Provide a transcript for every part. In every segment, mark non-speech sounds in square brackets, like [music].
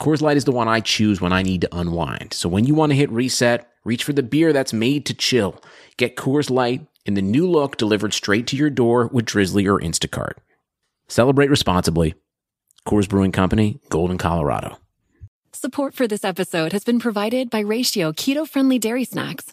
Coors Light is the one I choose when I need to unwind. So when you want to hit reset, reach for the beer that's made to chill. Get Coors Light in the new look delivered straight to your door with Drizly or Instacart. Celebrate responsibly. Coors Brewing Company, Golden, Colorado. Support for this episode has been provided by Ratio Keto Friendly Dairy Snacks.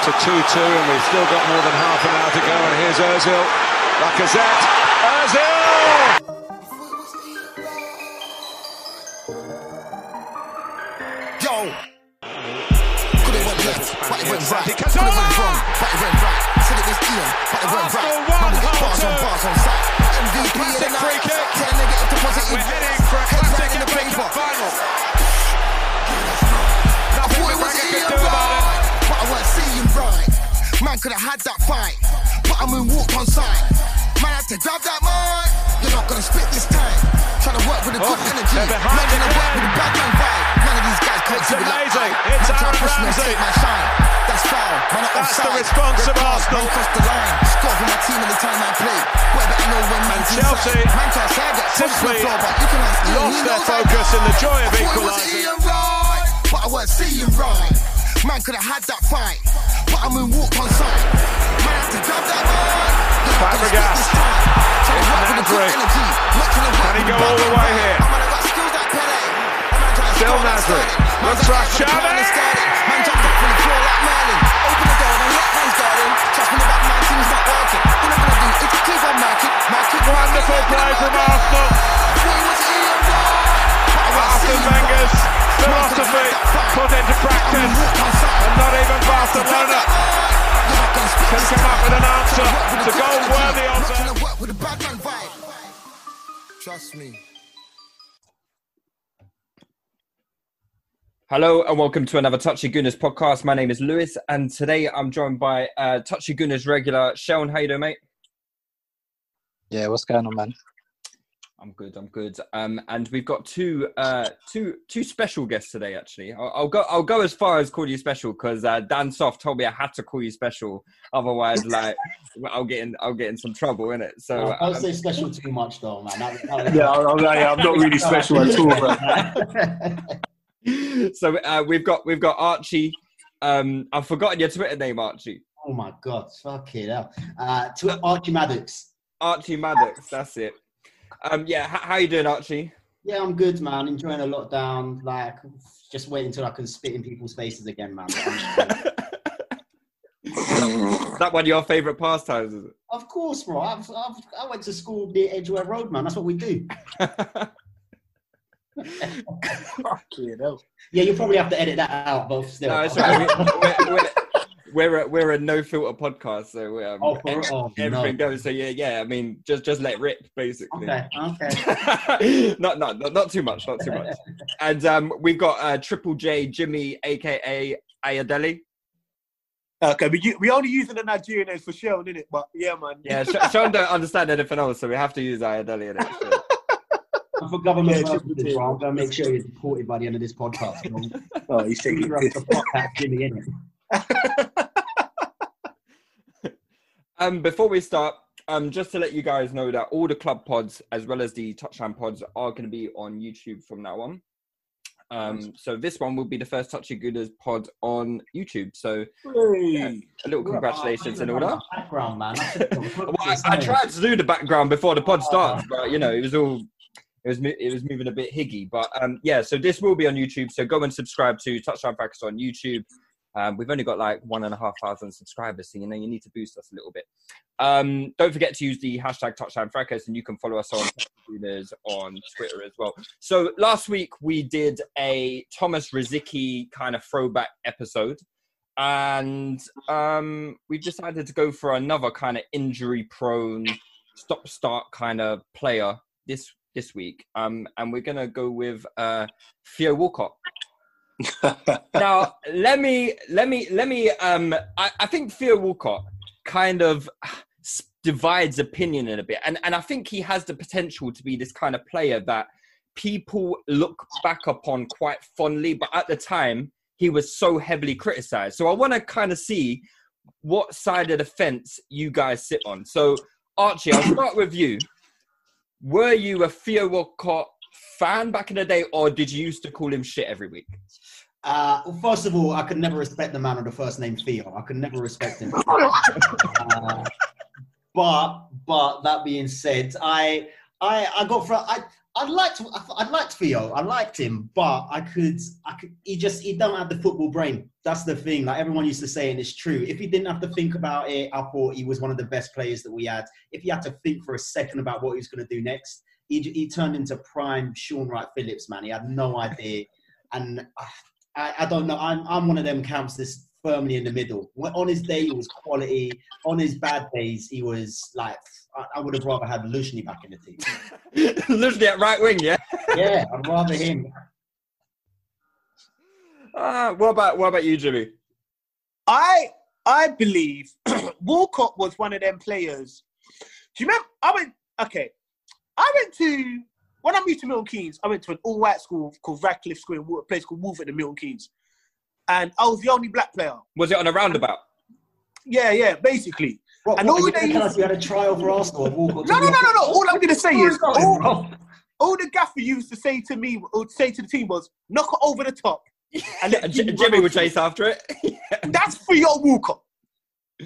To 2-2 and we've still got more than half an hour to go and here's Ozil. Lacazette. Ozil! Yo! Could have went left, but it went right. Could have went wrong, but it went right. Said it was Ian, but it went right. Arsenal we Hull bars on bars on sight. MVP Classic the night. free kick. Ten negative deposit. We're heading for a classic in the paper. Final. Man could have had that fight, but I moonwalked on sight. Man had to grab that mic. You're not gonna spit this time. Trying to work with a good Oh, energy. Man trying to work with a bad man vibe. None of these guys can't do it like. I. It's Man Aaron to push me and Ramsey. my shine. That's foul. Man, I'm That's the response Red of Arsenal. Man crossed the line. Score for my team every time I play. Boy, I know when man's And Chelsea inside. Man can't say punched simply the floor, but you can ask lost he their focus in the joy of I thought it was equalising. Right, but I weren't seeing right. Man could have had that fight, but I moonwalked on sight. Man had to grab that mic. You're not gonna Fabregas. spit this time. Trying to work with a good Nasri. energy. Not trying to work Can he go all the way here? Man, I got skills like Pele. Man trying to Still Nasri. Looks like to get for the Xavi. crown and Sterling. Man jumped up from the floor like Merlin. Open the door and let fans go. Trust me, the back man team's not working. All I'm gonna do is keep on marking. marking Wonderful play from Arsenal. Arsene Wenger's philosophy put into practice. And not even Barcelona can come up with an answer. It's a goal worthy of them. Trying to work with a bad man vibe. Trust me. Hello and welcome to another Touchy Gooners podcast. My name is Lewis, and today I'm joined by uh, Touchy Gooners regular Sean. How you doing, mate? Yeah, what's going on, man? I'm good. I'm good. Um, and we've got two, uh, two, two special guests today. Actually, I'll, I'll go. I'll go as far as call you special because uh, Dan Soft told me I had to call you special. Otherwise, like, [laughs] I'll get in. I'll get in some trouble in it. So, don't um, say special too much, though, man. That, that, Yeah, I'm, I'm not really special at all, bro. [laughs] so uh, we've got we've got Archie. Um, I've forgotten your Twitter name, Archie. oh my god, fuck it hell. Uh, to Archie Maddox. Archie Maddox. That's it. Um, yeah. How you doing, Archie? Yeah, I'm good, man. Enjoying a lockdown. Like, just wait until I can spit in people's faces again, man. But I'm just- [laughs] Is that one of your favourite pastimes? Is it? of course, bro. I've, I've, I went to school near Edgware Road, man. That's what we do. [laughs] [laughs] Fucking hell. Yeah, you'll probably have to edit that out, but still. no, it's all right. We- We're, we're, we're, a, we're a no filter podcast, so um, Oh, for- oh, everything no. goes. So yeah, yeah. I mean, just just let rip, basically. Okay, okay. [laughs] not, not not not too much, not too much. [laughs] And um, we've got uh, Triple J Jimmy, aka Ayadeli. Okay, but you, we only using the Nigerian names for Shell, innit? But yeah, man. Yeah, Sh- [laughs] Sean don't understand anything else, so we have to use Ayadeli in it. so. And for government Yeah, purposes, bro, I'm going to make sure you're deported by the end of this podcast. Oh, he's taking You're piss. to fuck that Jimmy in it. [laughs] Um, before we start, um, just to let you guys know that all the club pods as well as the touchline pods are going to be on YouTube from now on. Um, so this one will be the first Touchy Gooners pod on YouTube. So yeah, a little congratulations in order. Background, man. [laughs] Well, I, I tried to do the background before the pod starts, but you know it was all it was it was moving a bit higgy. But um, yeah, so this will be on YouTube. So go and subscribe to Touchline Fracas on YouTube. Um, we've only got like one and a half thousand subscribers, so you know you need to boost us a little bit. Um, don't forget to use the hashtag Touchline Fracas, and you can follow us on on Twitter as well. So last week we did a Thomas Rosicky kind of throwback episode, and um, we decided to go for another kind of injury-prone, stop-start kind of player this this week, um, and we're gonna go with uh, Theo Walcott now let me let me let me um I, I think Theo Walcott kind of divides opinion in a bit and and I think he has the potential to be this kind of player that people look back upon quite fondly but at the time he was so heavily criticized. So I want to kind of see what side of the fence you guys sit on. So Archie I'll start with you. Were you a Theo Walcott fan back in the day or did you used to call him shit every week Uh, well, first of all, I could never respect the man with the first name Theo. I could never respect him. [laughs] uh, but but that being said, I I I got for I I liked I liked Theo. I liked him, but I could I could he just he don't have the football brain. That's the thing. Like everyone used to say, and it's true. If he didn't have to think about it, I thought he was one of the best players that we had. If he had to think for a second about what he was going to do next, he he turned into prime Shaun Wright-Phillips. Man, he had no idea, and. Uh, I, I don't know. I'm I'm one of them camps that's firmly in the middle. On his day, he was quality. On his bad days, he was like I, I would have rather had Luzhny back in the team. [laughs] Literally at right wing, yeah. Yeah, I'd rather him. Uh, what about what about you, Jimmy? I I believe [clears throat] Walcott was one of them players. Do you remember? I went okay. I went to when I moved to Milton Keynes. I went to an all-white school called Radcliffe School, in Wa- a place called Wolverton in Milton Keynes, and I was the only black player. Was it on a roundabout? Yeah, yeah, basically. What, And what, all you they used- you had a trial for Arsenal? No, no, no, no, no. All I'm gonna say is all, all the gaffer used to say to me or say to the team was knock it over the top. [laughs] And let J- Jimmy Jimmy would through. chase after it. [laughs] That's for your Walcott.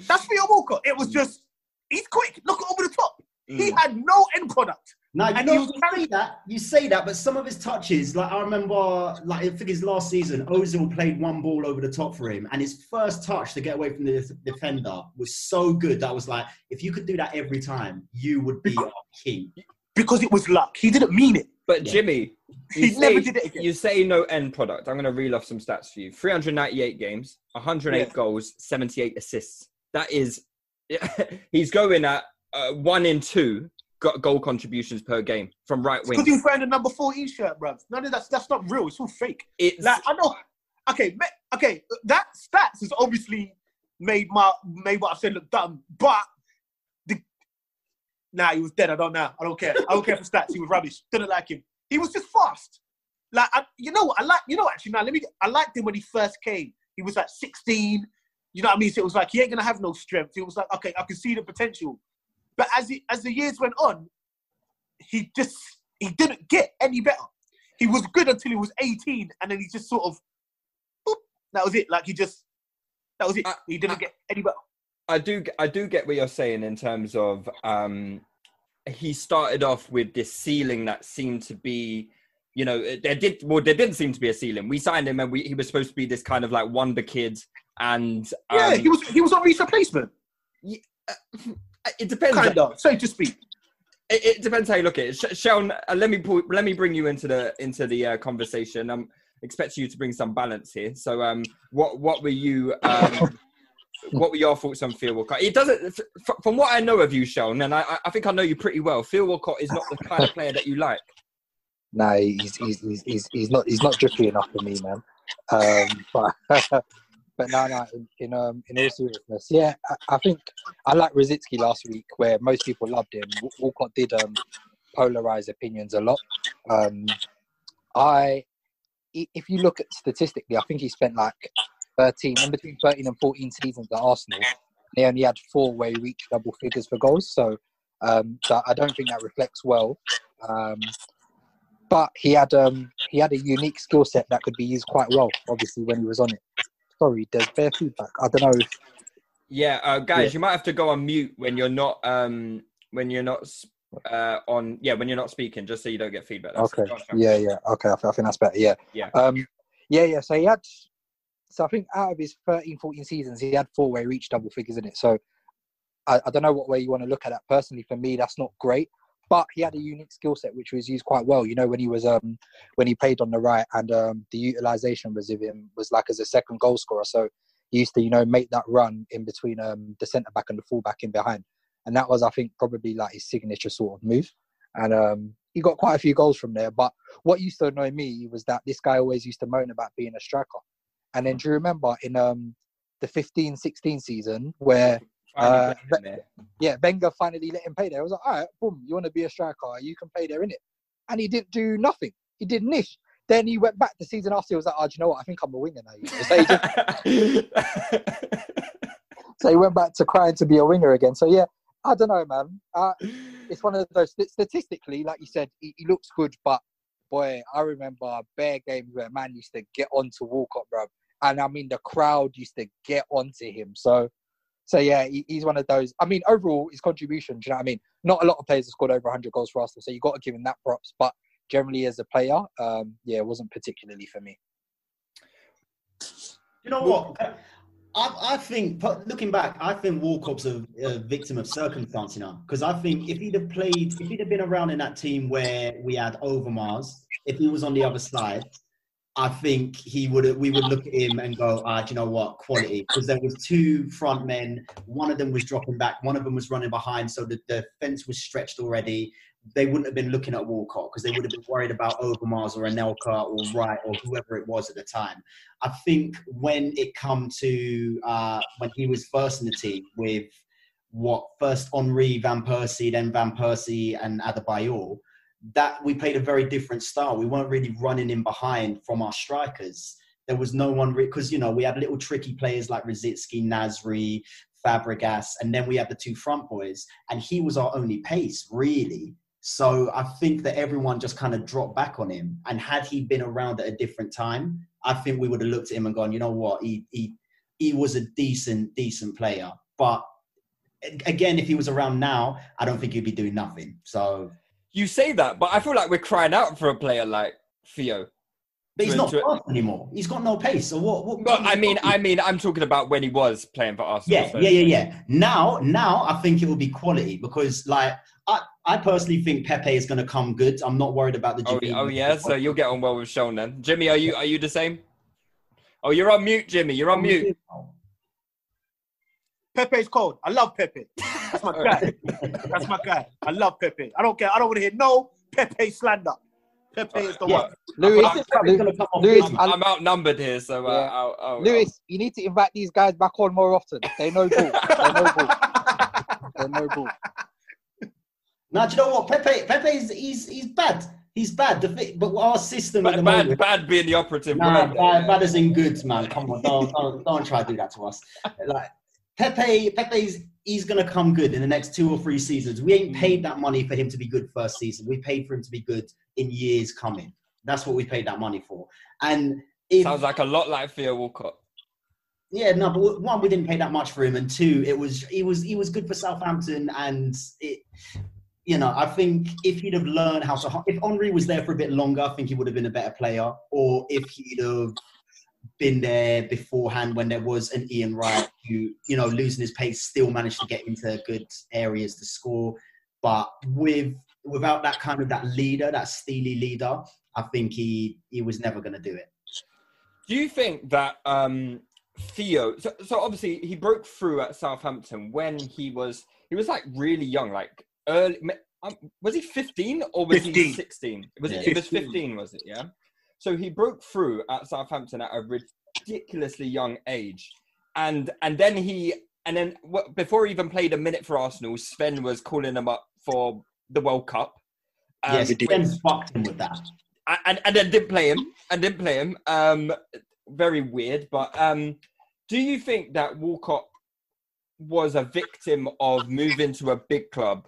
That's for your Walcott. It was just he's quick, knock it over the top. He Mm. had no end product. No, you And know, he you say that, you say that, but some of his touches, like I remember, like I think his last season, Ozil played one ball over the top for him, and his first touch to get away from the defender was so good that I was like, if you could do that every time, you would be our king. Because it was luck. He didn't mean it. But Yeah. Jimmy, [laughs] you He say, never did it again. you say no end product. I'm going to reel off some stats for you. 398 games, 108 Yeah. goals, 78 assists. That is, [laughs] he's going at uh, one in two go- goal contributions per game from right wing. he was wearing the number 14 shirt, bruv. None of that's that's not real. It's all fake. It's Like I know. Okay, okay. That stats has obviously made my made what I said look dumb, but the nah, he was dead. I don't know. I don't care. I don't care for stats. He was rubbish. Didn't like him. He was just fast. Like I, you know what? I like you know actually now. Let me. I liked him when he first came. He was like 16. You know what I mean? So it was like he ain't gonna have no strength. It was like okay, I can see the potential. But as he, as the years went on, he just he didn't get any better. He was good until he was 18, and then he just sort of boop, that was it. Like he just that was it. I- he didn't I- get any better. I do I do get what you're saying in terms of um he started off with this ceiling that seemed to be you know there did well there didn't seem to be a ceiling. We signed him and we, he was supposed to be this kind of like wonder kid and um, Yeah, he was he was on replacement, it depends kind of, so to speak. it, it depends how you look at it. Sh- Sean, uh, let me pull, let me bring you into the into the uh, conversation. I'm expecting you to bring some balance here. So, um, what what were you um, [laughs] what were your thoughts on Phil Walcott? It doesn't, f- from what I know of you, Sean, and I, I- I think I know you pretty well. Phil Walcott is not the kind of player that you like. No, he's he's, he's, he's, he's not he's not drippy enough for me, man. Um, [laughs] but but no, no. In, in um in all seriousness, yeah, I, I think I like Rosicky last week, where most people loved him. Walcott did um polarize opinions a lot. Um, I i- if you look at statistically, I think he spent like thirteen in between thirteen and fourteen seasons at Arsenal. he only had four where he reached double figures for goals. So, um, so I don't think that reflects well. Um, but he had um, he had a unique skill set that could be used quite well. Obviously, when he was on it. Sorry, there's bare feedback. I don't know. If, Yeah, uh, guys, Yeah. you might have to go on mute when you're not um when you're not uh on yeah when you're not speaking, just so you don't get feedback. That's- okay. go on, Sean. Yeah, yeah. Okay, I, thi- I think that's better. Yeah. Yeah. Um, yeah, yeah. So he had. So I think out of his 13, 14 seasons, he had four where he reached double figures in it. So I, I don't know what way you want to look at that. Personally, for me, that's not great. But he had a unique skill set which was used quite well. You know, when he was um when he played on the right and um the utilization was of him was like as a second goal scorer. So he used to, you know, make that run in between um the centre back and the full back in behind. And that was I think probably like his signature sort of move. And um he got quite a few goals from there. But what used to annoy me was that this guy always used to moan about being a striker. And then do you remember in um the 15-16 season where uh, in yeah, Wenger finally let him play there. I was like, all right, boom, you want to be a striker, you can play there, innit? And he didn't do nothing. He did niche. Then he went back the season after. He was like, oh, do you know what? I think I'm a winger now. So he, just, [laughs] so he went back to crying to be a winger again. So yeah, I don't know, man. Uh, it's one of those statistically, like you said, he, he looks good, but boy, I remember bare games where man used to get on onto Walcott, bro. And I mean, the crowd used to get onto him. So, so yeah, he, he's one of those. I mean, overall, his contribution, do you know what I mean? Not a lot of players have scored over 100 goals for Arsenal, so you got to give him that props. But generally, as a player, um, yeah, it wasn't particularly for me. You know what? I, I think, looking back, I think Walcott's a, a victim of circumstance, you know, because I think if he'd have played, if he'd have been around in that team where we had Overmars, if he was on the other side, I think he would we would look at him and go, ah, do you know what, quality? Because there was two front men, one of them was dropping back, one of them was running behind, so the, the fence was stretched already. They wouldn't have been looking at Walcott because they would have been worried about Overmars or Anelka or Wright or whoever it was at the time. I think when it come to uh, when he was first in the team with what first Henry, Van Persie, then Van Persie and Adebayor, that we played a very different style. We weren't really running in behind from our strikers. There was no one because you know we had little tricky players like Rosicky, Nasri, Fabregas, and then we had the two front boys, and he was our only pace really. So I think that everyone just kind of dropped back on him. And had he been around at a different time, I think we would have looked at him and gone, you know what, he he he was a decent decent player. But again, if he was around now, I don't think he'd be doing nothing. So You say that, but I feel like we're crying out for a player like Theo. But he's not fast anymore. He's got no pace. So what? what But I mean, I mean, I'm talking about when he was playing for Arsenal. yeah, so- yeah, yeah, yeah. Now, now I think it will be quality because, like, I, I personally think Pepe is going to come good. I'm not worried about the. Oh, oh yeah, so you'll get on well with Sean then. Jimmy, are you are you the same? Oh, you're on mute, Jimmy. You're on mute. Pepe's cold. I love Pepe. That's my guy. That's my guy. I love Pepe. I don't care. I don't want to hear no Pepe slander. Pepe is the Yeah. one. Lewis, I think Pepe's gonna come off Lewis, good. I'm, I'm outnumbered here, so uh, Yeah. I'll, I'll, Lewis, you need to invite these guys back on more often. They know ball. They know ball. They know ball. Now, do you know what? Pepe, Pepe is he's he's bad. He's bad. The but our system at the Bad, bad, moment. bad being the operative Nah, word. bad, bad as in good, man. Come on, don't, don't, don't try to do that to us. Like Pepe, Pepe's he's gonna come good in the next two or three seasons. We ain't paid that money for him to be good first season. We paid for him to be good in years coming. That's what we paid that money for. And if, Sounds like a lot like Theo Walcott. yeah, no, but one, we didn't pay that much for him, and two, it was he was he was good for Southampton, and it, you know, I think if he'd have learned how to, if Henry was there for a bit longer, I think he would have been a better player, or if he'd have been there beforehand when there was an Ian Wright who, you know, losing his pace, still managed to get into good areas to score, but with without that kind of that leader, that steely leader, I think he he was never going to do it. Do you think that um, Theo? So, so obviously he broke through at Southampton when he was he was like really young, like early. Um, was he 15 or was he 16? Was it? Yeah. It was 15, was it? Yeah. So he broke through at Southampton at a ridiculously young age, and and then he and then before he even played a minute for Arsenal, Sven was calling him up for the World Cup. Um, yes, Ben fucked him with that. and and then didn't play him and didn't play him. Um, very weird. But um, do you think that Walcott was a victim of moving to a big club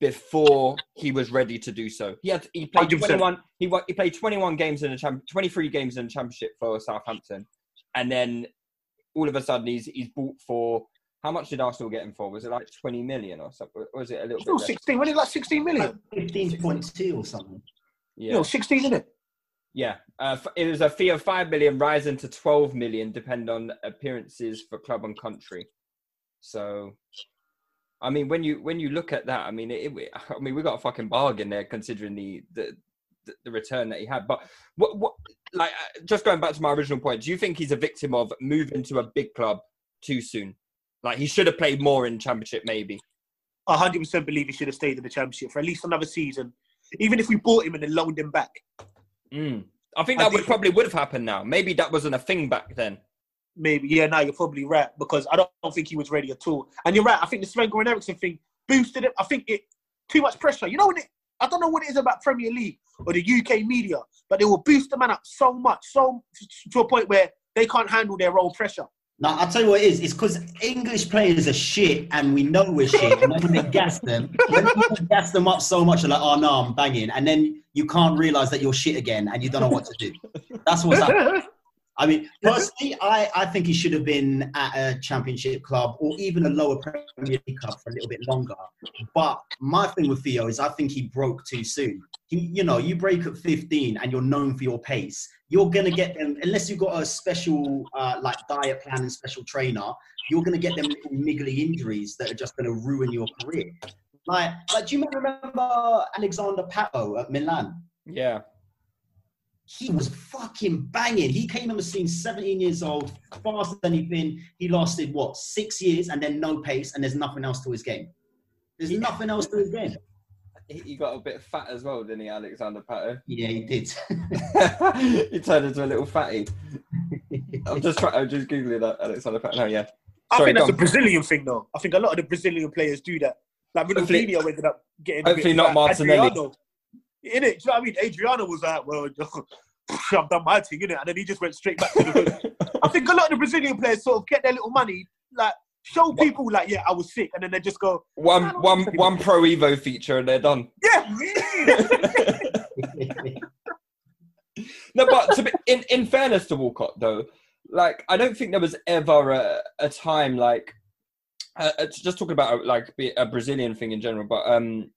before he was ready to do so. He had he played 100%. 21 he he played 21 games in the champ 23 games in the championship for Southampton. And then all of a sudden he's he's bought for how much did Arsenal get him for? Was it like 20 million or something? Or was it a little Still bit less? 16, when it like 16 million? Fifteen point two or something. Yeah. know, 16, isn't it? Yeah, uh, it was a fee of five million, rising to twelve million, depend on appearances for club and country. So, I mean, when you when you look at that, I mean, it, it, I mean, we got a fucking bargain there considering the the, the, return that he had. But what what like uh, just going back to my original point, do you think he's a victim of moving to a big club too soon? Like he should have played more in Championship, maybe. I 100% believe he should have stayed in the championship for at least another season, even if we bought him and then loaned him back. Mm. I think I that would think- probably would have happened now. Maybe that wasn't a thing back then. Maybe, yeah, now you're probably right because I don't, don't think he was ready at all. And you're right. I think the Sven Goran Eriksson thing boosted him. I think it too much pressure. You know what? It, I don't know what it is about Premier League or the UK media, but they will boost the man up so much, so to a point where they can't handle their own pressure. Now I'll tell you what it is. It's because English players are shit, and we know we're shit. And then they gas them, people gas them up so much, they're like, "Oh no, I'm banging," and then you can't realize that you're shit again, and you don't know what to do. That's what's happening. I mean, personally, I, I think he should have been at a championship club or even a lower Premier League club for a little bit longer. But my thing with Theo is I think he broke too soon. He, you know, you break at 15 and you're known for your pace. You're gonna get them unless you've got a special uh, like diet plan and special trainer. You're gonna get them little niggly injuries that are just gonna ruin your career. Like, like do you remember Alexander Pato at Milan? Yeah. He was fucking banging. He came on the scene 17 years old, faster than he'd been. He lasted what six years and then no pace, and there's nothing else to his game. There's nothing else to his game. He [laughs] he got a bit fat as well, didn't he, Alexander Pato? Yeah, he did. [laughs] he turned into a little fatty. I'm just trying. I'm just googling that Alexander Pato. No, yeah. I Sorry, think that's go a. Brazilian thing, though. I think a lot of the Brazilian players do that. Like Hopefully- Ronaldinho ended up getting. a hopefully bit not fat. Martinelli. Adriano, in it, do you know what I mean? Adriano was like, "Well, [laughs] I've done my thing, innit?" And then he just went straight back to the. I think a lot of the Brazilian players sort of get their little money, like show people, like, "Yeah, I was sick," and then they just go, One, one, one Pro Evo feature, and they're done. "Yeah." [laughs] no, but to be, in in fairness to Walcott though, like I don't think there was ever a, a time like uh, uh, just talking about like a Brazilian thing in general, but um,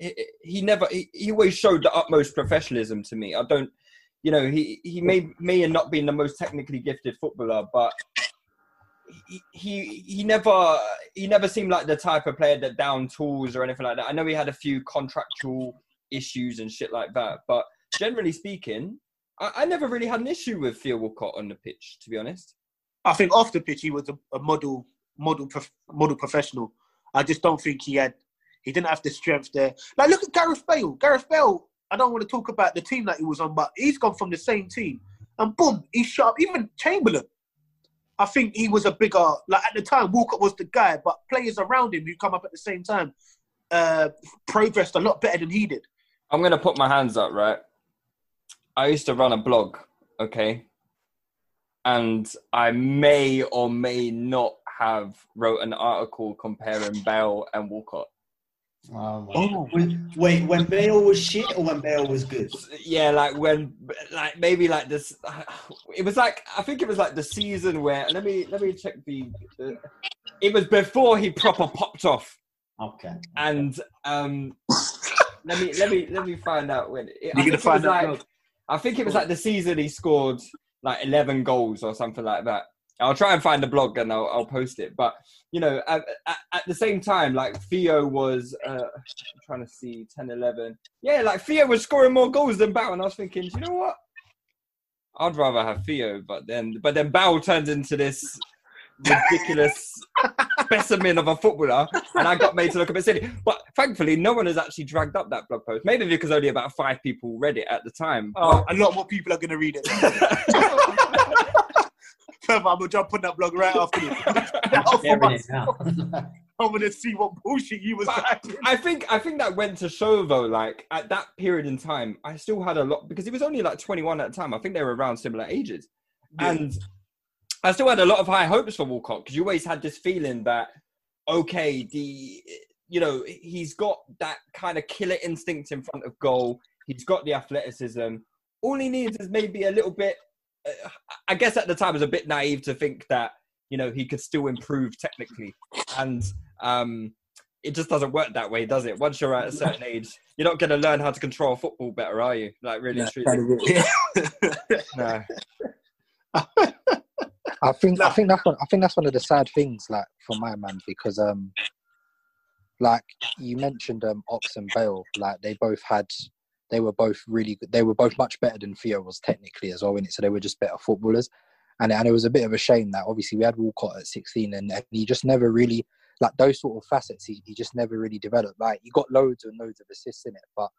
he, he never he, he always showed the utmost professionalism to me. I don't, you know, he he may may have not been the most technically gifted footballer, but. He, he he never he never seemed like the type of player that down tools or anything like that. I know he had a few contractual issues and shit like that, but generally speaking, I, I never really had an issue with Theo Walcott on the pitch, to be honest. I think off the pitch he was a, a model, model, prof, model professional. I just don't think he had, he didn't have the strength there. Like look at Gareth Bale. Gareth Bale. I don't want to talk about the team that he was on, but he's gone from the same team, and boom, he's shot up. Even Chamberlain. I think he was a bigger, like at the time, Walcott was the guy, but players around him who come up at the same time uh, progressed a lot better than he did. I'm gonna put my hands up, right? I used to run a blog, okay, and I may or may not have wrote an article comparing Bale and Walcott. Oh, Wait, when Bale was shit or when Bale was good? Yeah, like when, like maybe like this. It was like I think it was like the season where. Let me let me check the. the it was before he proper popped off. Okay. and um, [laughs] let me let me let me find out when. It, You're gonna find out, like. I think it was like the season he scored like eleven goals or something like that. I'll try and find the blog and I'll, I'll post it. But you know, at, at, at the same time, like Theo was uh, trying to see 10, 11. Yeah, like Theo was scoring more goals than Bale, and I was thinking, you know what? I'd rather have Theo, but then but then Bale turned into this ridiculous [laughs] specimen of a footballer, and I got made to look a bit silly. But thankfully, no one has actually dragged up that blog post. Maybe because only about five people read it at the time. Oh, a lot more people are going to read it. [laughs] I'm going to jump on that blog right [laughs] after this. Now for Airing it myself. [laughs] [laughs] now. I'm going to see what bullshit you was But. I think I think that went to show though, like at that period in time, I still had a lot because he was only like 21 at the time. I think they were around similar ages, Yeah. and I still had a lot of high hopes for Walcott because you always had this feeling that okay, the you know he's got that kind of killer instinct in front of goal. He's got the athleticism. All he needs is maybe a little bit. I guess at the time it was a bit naive to think that you know he could still improve technically, and um, it just doesn't work that way, does it? Once you're at a certain age, you're not going to learn how to control football better, are you? Like really, Yeah, truly. no. I think I think that's one, I think that's one of the sad things, like for my man, because um, like you mentioned, um, Ox and Bale, like they both had, they were both really good. They were both much better than Theo was technically as well, in it. So they were just better footballers, and and it was a bit of a shame that obviously we had Walcott at 16, and, and he just never really like those sort of facets. He, he just never really developed. Like he got loads and loads of assists in it, but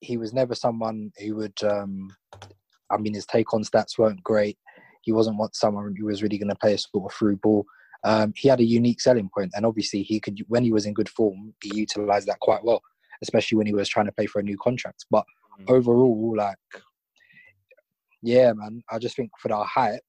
he was never someone who would. um I mean, his take on stats weren't great he wasn't what someone who was really going to play a sort of through ball. Um, he had a unique selling point, and obviously he could, when he was in good form, he utilised that quite well, especially when he was trying to play for a new contract. But Mm. overall, like, yeah, man, I just think for the hype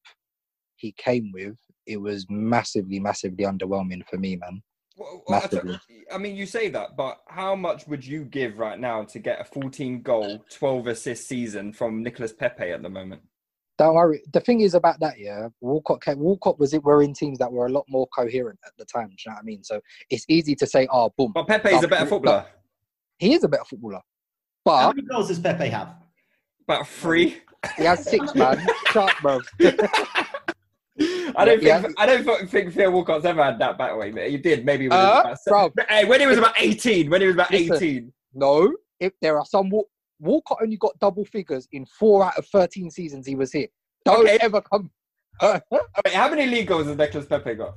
he came with, it was massively, massively underwhelming for me, man. Well, well, Massively. I mean, you say that, but how much would you give right now to get a 14 goal, 12 assist season from Nicolas Pepe at the moment? Don't worry. The thing is about that, yeah. Walcott, came, Walcott was it. Were in teams that were a lot more coherent at the time. Do you know what I mean? So it's easy to say, "Oh, boom." But Pepe is a better But- footballer. He is a better footballer, But How many goals does Pepe have? About three. he has six, man. [laughs] Sharp, bro. I don't Yeah, think I don't think Theo Walcott's ever had that back away. He did maybe when, he was Uh, about se- bro. Hey, when he was about 18. When he was about Listen. 18. No, if there are some Wa- Walcott only got double figures in four out of thirteen seasons he was here. Don't Okay. ever come. Oh, [laughs] wait, how many league goals has Nicolas Pepe got?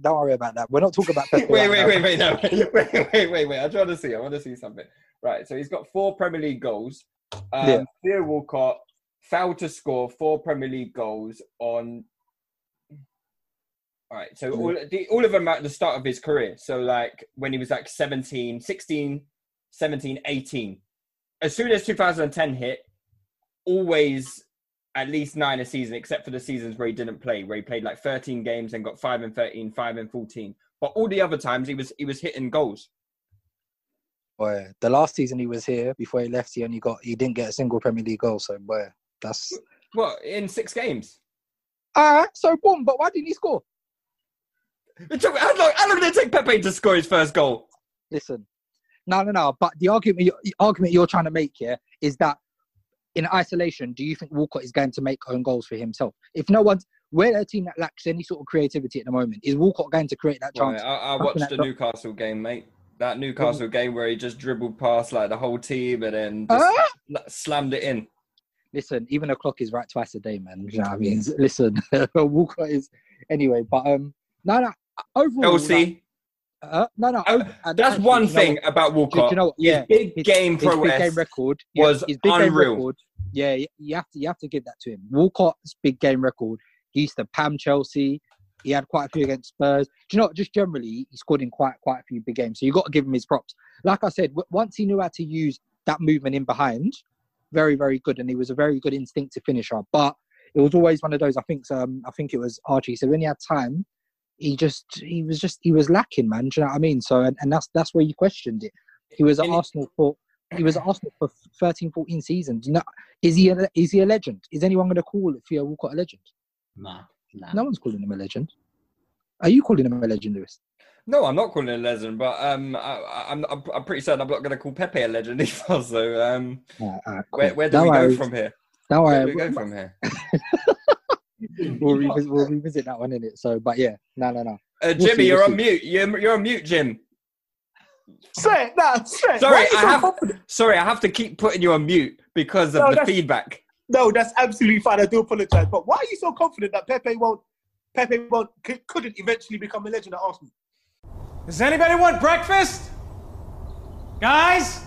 Don't worry about that. We're not talking about [laughs] Pepe wait, right wait, wait, wait, no, [laughs] wait, wait, wait, wait. I'm trying to see. I want to see something. Right, so he's got four Premier League goals. Um, Yeah. Theo Walcott failed to score four Premier League goals on. All right, so all, the, all of them at the start of his career. So, like when he was like 17, 16, 17, 18. As soon as 2010 hit, always at least nine a season, except for the seasons where he didn't play, where he played like 13 games and got five and 13, five and 14. But all the other times he was he was hitting goals. Boy, the last season he was here before he left, he only got he didn't get a single Premier League goal. So, boy, that's What in six games? all right. So, boom. But why didn't he score? It took, how, long, how long did it take Pepe to score his first goal? Listen, no, no, no. But the argument, the argument you're trying to make here is that in isolation, do you think Walcott is going to make own goals for himself? If no one's, we're a team that lacks any sort of creativity at the moment. Is Walcott going to create that Right, chance? I, I watched the Newcastle game, mate. That Newcastle game where he just dribbled past like the whole team and then slammed it in. Listen, even a clock is right twice a day, man. You know what I mean? [laughs] Listen, [laughs] Walcott is anyway. But um, no, no. Overall, like, Chelsea. Uh, no, no. Uh, over- uh, That's actually, one know thing what? about Do, do Walcott. you know what? His Yeah, big his- game his big game record yeah, was his big game unreal. record. Yeah, you have to you have to give that to him. Walcott's big game record. He used to pam Chelsea. He had quite a few against Spurs. Do you know? what? Just generally, he scored in quite quite a few big games. So you got to give him his props. Like I said, once he knew how to use that movement in behind, very very good, and he was a very good instinctive finisher. But it was always one of those. I think um, I think it was Archie So when he had time, he just he was just he was lacking, man. Do you know what I mean? So and, and that's that's where you questioned it. He was at Arsenal for he was at Arsenal for 13, 14 seasons. You know, is he a, is he a legend? Is anyone going to call Theo Walcott a legend? Nah, nah. No one's calling him a legend. Are you calling him a legend, Lewis? No, I'm not calling him a legend, but um, I, I- I'm, I'm I'm pretty certain I'm not going to call Pepe a legend [laughs] either. So um, Alright, alright, cool. where where do Don't we go worry. from here? Don't Where worry. do we go from here? [laughs] [laughs] We'll revisit, we'll revisit that one in it. So, but yeah, no, no, no. Uh, We'll Jimmy, see, you're we'll on see. mute. You're, you're on mute, Jim. Say it, nah, say it. Sorry, Why are you I so have- confident? Sorry, I have to keep putting you on mute because of No, the feedback. No, that's absolutely fine. I do apologize. But why are you so confident that Pepe won't Pepe won't c- couldn't eventually become a legend at Arsenal? Does anybody want breakfast? Guys,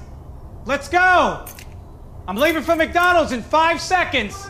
let's go. I'm leaving for McDonald's in five seconds.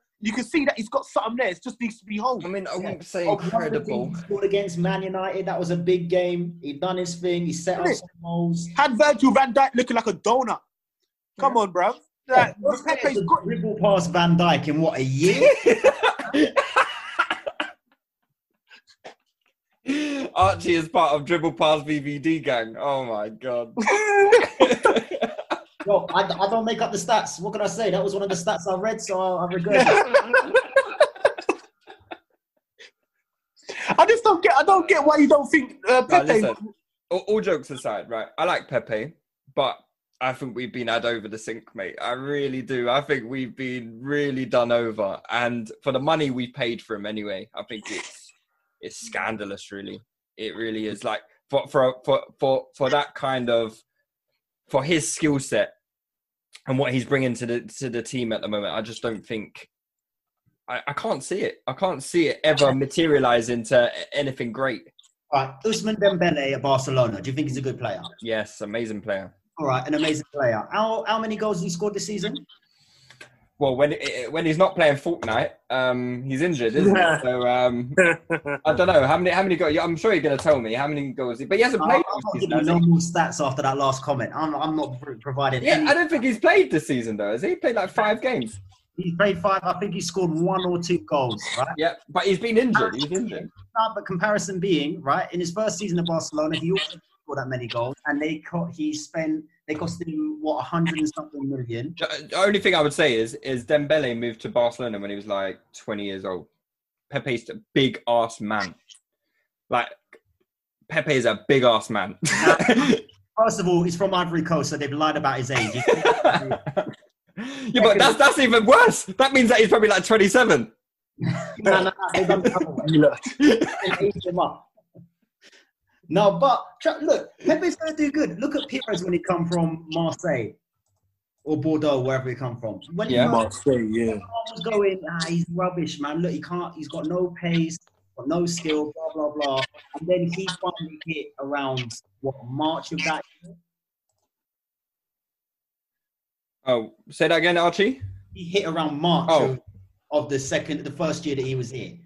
You can see that he's got something there. It just needs to be honed. I mean, I wouldn't say Oh, one of the incredible. things scored against Man United. That was a big game. He done his thing. He set up Innit? some goals. Had Virgil van Dijk looking like a donut. Come on, bro. Like, What's Pepe's the got dribble past Van Dijk in what a year? [laughs] Archie is part of Dribble Pass VVD gang. Oh my god. [laughs] [laughs] Well, I, I don't make up the stats. What can I say? That was one of the stats I read, so I, I regret it. I just don't get. I don't get why you don't think uh, Pepe. listen, all, all jokes aside, right? I like Pepe, but I think we've been had over the sink, mate. I really do. I think we've been really done over, and for the money we paid for him anyway, I think it's it's scandalous. Really, it really is. Like for for for for for that kind of for his skill set and what he's bringing to the to the team at the moment, I just don't think. I, I can't see it. I can't see it ever [laughs] materialize into anything great. All right, Ousmane Dembele at Barcelona. Do you think he's a good player? Yes, amazing player. All right, an amazing player. How how many goals has he scored this season? Well, when when he's not playing Fortnite, um, he's injured, isn't he? So um, I don't know how many how many goals. I'm sure you're going to tell me how many goals. He, but he hasn't I'm played. not this giving season, you has no he? more stats after that last comment. I'm, I'm not pro- providing Yeah, any. I don't think he's played this season though. Has he played like five games? He's played five. I think he scored one or two goals, right? Yeah, but he's been injured. He's injured. No, but comparison being, right, in his first season at Barcelona, he also scored that many goals, and they co- he spent they cost him what a hundred and something million. The the only thing I would say is is Dembele moved to Barcelona when he was like 20 years old. Pepe's a big ass man. Like Pepe is a big ass man. First of all, he's from Ivory Coast, so they've lied about his age. [laughs] yeah, but that's that's even worse. That means that he's probably like 27. no, no, no, they've done the other way. They aged him up. No, but tr- look, Pepe's going to do good. Look at Pires when he come from Marseille or Bordeaux, wherever he come from. When Yeah. first Marseille, yeah. was going, ah, he's rubbish, man. Look, he can't. He's got no pace, got no skill, blah blah blah. And then he finally hit around what March of that year. Oh, say that again, Archie. He hit around March Oh. of, of the second, the first year that he was here,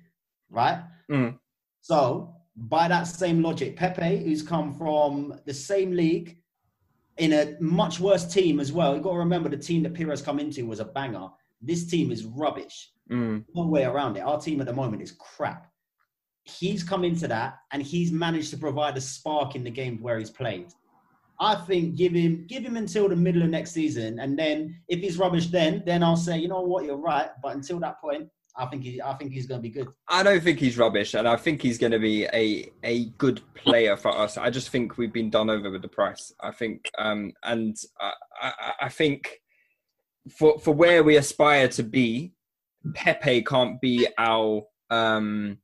right? Mm. So, by that same logic, Pepe, who's come from the same league in a much worse team as well, you've got to remember the team that Pires come into was a banger. This team is rubbish. Mm. No way around it. Our team at the moment is crap. He's come into that and he's managed to provide a spark in the games where he's played. I think give him give him until the middle of next season, and then if he's rubbish, then then I'll say, you know what, you're right. But until that point, I think he I think he's going to be good. I don't think he's rubbish, and I think he's going to be a a good player for us. I just think we've been done over with the price. I think, um, and I, I, I think for for where we aspire to be, Pepe can't be our um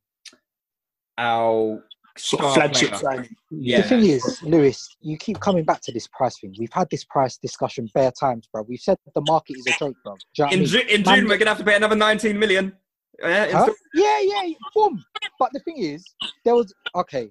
our Sort flagship player. signing. Yeah. The thing is, Lewis, you keep coming back to this price thing. We've had this price discussion bare times, bro. We've said the market is a joke, bro. You know what I in mean? June, in Man- June, we're gonna have to pay another 19 million. Yeah, Huh? Yeah, yeah, boom. But the thing is, there was okay.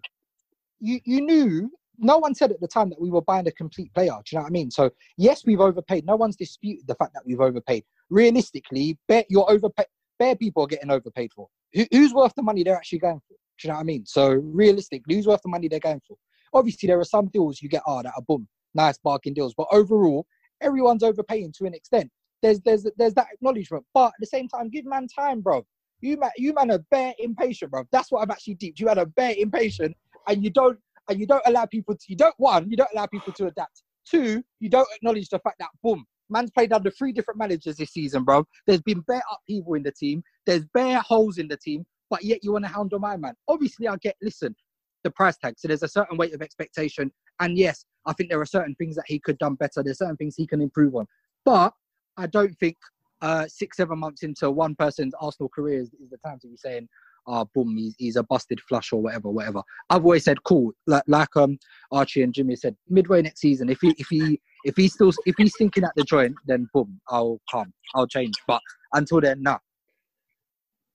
You you knew no one said at the time that we were buying a complete player. Do you know what I mean? So yes, we've overpaid. No one's disputed the fact that we've overpaid. Realistically, bet you're overpaid. Bare people are getting overpaid for. Who, who's worth the money they're actually going for? Do you know what I mean? So realistically, who's worth the money they're going for? Obviously, there are some deals you get ah that are boom, nice bargain deals. But overall, everyone's overpaying to an extent. There's there's there's that acknowledgement. But at the same time, give man time, bro. You man, you man are bare impatient, bro. That's what I'm actually deep. You man are bare impatient, and you don't and you don't allow people to. You don't one, you don't allow people to adapt. Two, you don't acknowledge the fact that boom, man's played under three different managers this season, bro. There's been bare upheaval in the team. There's bare holes in the team, but yet you want to hound on my man. Obviously, I get. Listen, the price tag. So there's a certain weight of expectation, and yes, I think there are certain things that he could done better. There's certain things he can improve on, but I don't think uh, six, seven months into one person's Arsenal career is, is the time to be saying, "Ah, boom, he's, he's a busted flush or whatever, whatever." I've always said, "Cool," like like um Archie and Jimmy said, midway next season, if he if he if he's still if he's thinking at the joint, then boom, I'll come, I'll change. But until then, nah.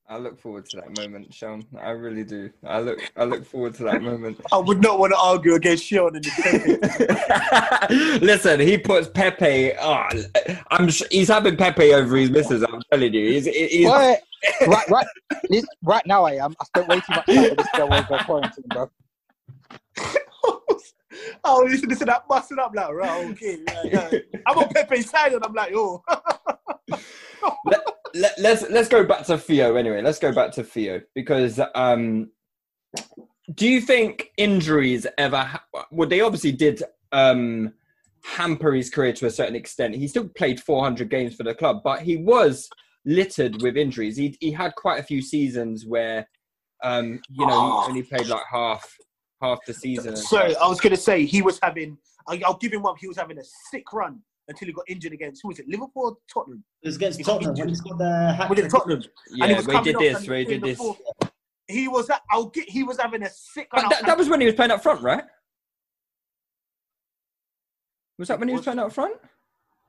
I look forward to that moment, Sean. I really do. I look I look forward to that moment. [laughs] I would not want to argue against Sean in this. [laughs] Listen, he puts Pepe. Oh, I'm. sh- He's having Pepe over his missus. I'm telling you. He's. he's [laughs] Right, right, right, right now I am. I spent way too much time with this girl over quarantine, bro. oh, listen, listen, that busting up like, right, okay. yeah, yeah. I'm on Pepe's side and I'm like, oh. Let, let's let's go back to Theo anyway. Let's go back to Theo because um, do you think injuries ever? Ha- well, they obviously did um, hamper his career to a certain extent. He still played 400 games for the club, but he was littered with injuries. He he had quite a few seasons where um, you know he only played like half half the season. So. I was gonna say he was having. I'll give him one. He was having a sick run until he got injured against who was it? Liverpool or Tottenham? It was against He Tottenham when he injured. scored the hat Was it. Tottenham? yeah, and he was we did this. and We did this. fourth- He was. At, I'll get. He was having a sick. But run that, that was when he was playing up front, right? Was that when he was playing up front?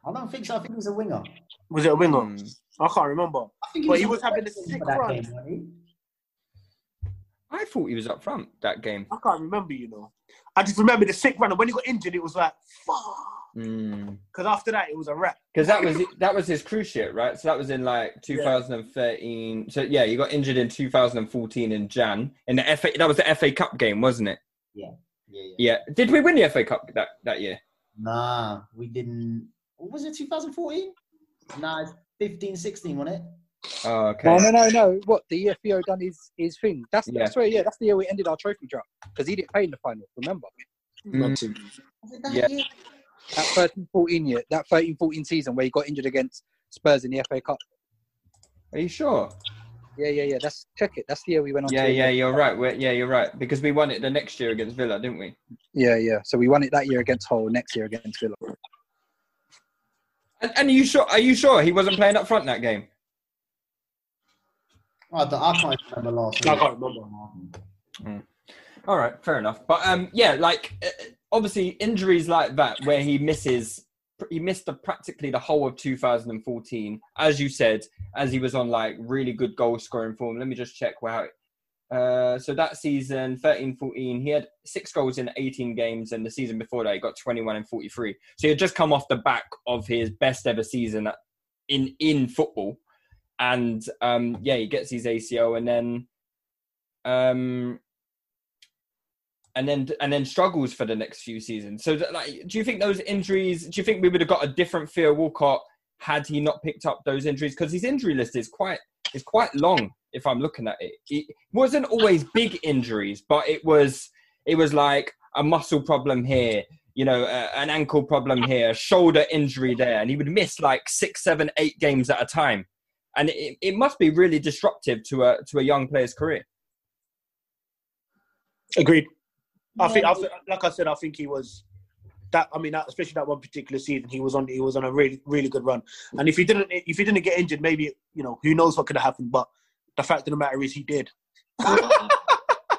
I don't think so. I think he was a winger. Was it a winger? Hmm. I can't remember. I think But he was having a sick run. game. I thought he was up front that game. I can't remember. You know. I just remember the sick run, and when he got injured, it was like fuck. Mm. Because after that, it was a wrap. Because that was that was his cruise ship, right? So that was in like 2013. So yeah, he got injured in 2014 in Jan in the FA. That was the FA Cup game, wasn't it? Yeah. Yeah, yeah. Yeah. Did we win the FA Cup that that year? Nah, we didn't. What was it 2014? Nah, 15, 16, wasn't it? Oh, okay. No, no, no, no. What the year done his his thing? That's Yeah. that's where yeah, that's the year we ended our trophy drop because he didn't play in the final. Remember Mm. Was it that Yeah. year? That 13-14 year, that 13-14 season where he got injured against Spurs in the FA Cup. Are you sure? Yeah, yeah, yeah. That's check it. That's the year we went on. Yeah, to yeah, you're right. We're, yeah, you're right. Because we won it the next year against Villa, didn't we? yeah, yeah. So we won it that year against Hull, next year against Villa. And, and are you sure? Are you sure he wasn't playing up front that game? I, I can't remember last I can't remember. All right, fair enough. But um, yeah, like uh, obviously injuries like that where he misses, he missed the, practically the whole of 2014, as you said, as he was on like really good goal scoring form. Let me just check wow. Uh, so that season, 13-14, he had six goals in 18 games, and the season before that, he got 21 and 43. So he had just come off the back of his best ever season in in football, and um, yeah, he gets his ACL, and then um, and then and then struggles for the next few seasons. So, like, do you think those injuries? Do you think we would have got a different Theo Walcott had he not picked up those injuries? Because his injury list is quite is quite long. If I'm looking at it, it wasn't always big injuries, but it was it was like a muscle problem here, you know, uh, an ankle problem here, shoulder injury there, and he would miss like six, seven, eight games at a time, and it, it must be really disruptive to a to a young player's career. Agreed. I think, I think, like I said, I think he was that. I mean, that, especially that one particular season, he was on. He was on a really, really good run. And if he didn't, if he didn't get injured, maybe you know, who knows what could have happened. But the fact of the matter is, he did. [laughs]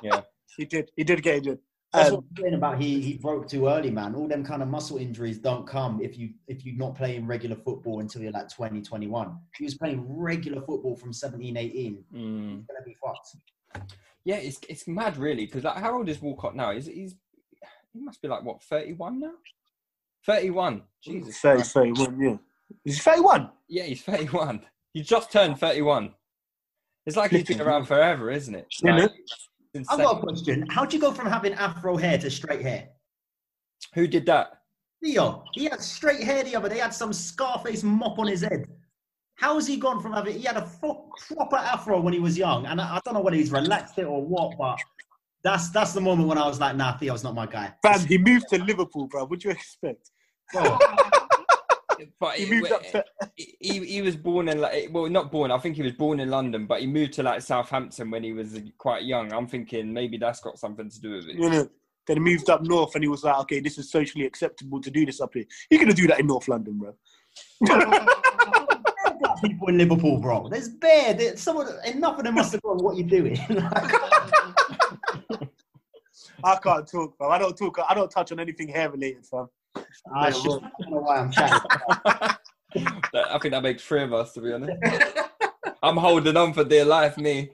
Yeah. He did. He did get injured. That's Um, what I'm saying about he he broke too early, man. All them kind of muscle injuries don't come if you if you're not playing regular football until you're like 20, 21. He was playing regular football from 17, 18. Mm. He's gonna be fucked. Yeah, it's it's mad, really. Because like, how old is Walcott now? He's he's he must be like what thirty one now. Thirty one. Jesus. 30, 31, yeah. He's 31. Yeah, he's thirty one. He just turned thirty one. It's like he's been around forever, isn't it? Like, man. I've got a question. How'd you go from having afro hair to straight hair? Who did that? Theo, he had straight hair the other day, had some Scarface mop on his head. How has he gone from having, he had a fo- proper afro when he was young, and I, I don't know whether he's relaxed it or what, but that's that's the moment when I was like, nah, Theo's not my guy. Fam, he moved to Liverpool, bro. What do you expect? [laughs] But He it- moved up to. he, he was born in like well not born i think he was born in london but he moved to like southampton when he was quite young i'm thinking maybe that's got something to do with it You know, then he moved up north, and he was like, "Okay, this is socially acceptable to do this up here. You're gonna do that in North London, bro." [laughs] People in Liverpool, bro. There's bare. There's someone, enough of them must have gone, what you doing? [laughs] I can't talk, bro. I don't talk. I don't touch on anything hair related, fam. I, shit, I don't know why I'm chatting. [laughs] I think that makes three of us to be honest I'm holding on for dear life, me.